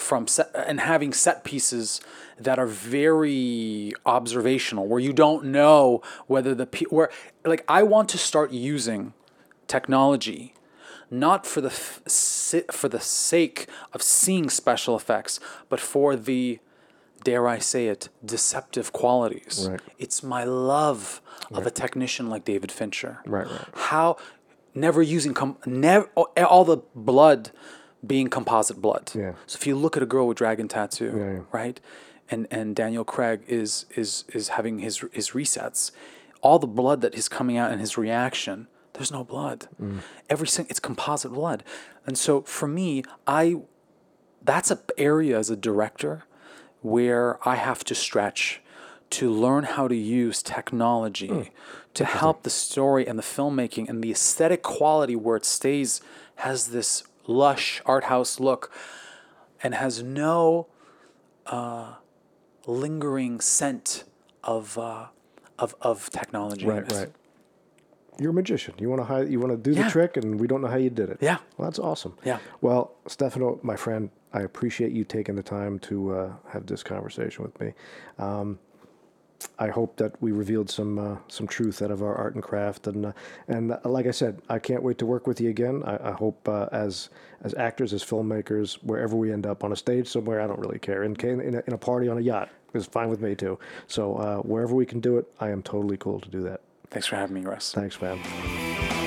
from set and having set pieces that are very observational where you don't know whether the where like I want to start using technology not for the for the sake of seeing special effects but for the dare I say it deceptive qualities Right. it's my love of a technician like David Fincher Right, right. how never using com- never all the blood being composite blood. Yeah. So if you look at a girl with dragon tattoo, Yeah, yeah. right, and and Daniel Craig is is is having his his resets. all the blood that is coming out in his reaction, there's no blood. Mm. Every sing- it's composite blood, and so for me, I that's an area as a director where I have to stretch to learn how to use technology to help the story and the filmmaking and the aesthetic quality where it stays has this lush art house look and has no uh, lingering scent of uh, of of technology. Right, right. You're a magician. You want to hide, you want to do the trick, and we don't know how you did it. Yeah. Well, that's awesome. Yeah. Well, Stefano, my friend, I appreciate you taking the time to uh, have this conversation with me. Um, I hope that we revealed some uh, some truth out of our art and craft, and uh, and uh, like I said, I can't wait to work with you again. I, I hope uh, as as actors, as filmmakers, wherever we end up on a stage somewhere, I don't really care. In in a, in a party on a yacht is fine with me too. So uh, wherever we can do it, I am totally cool to do that. Thanks for having me, Russ. Thanks, man.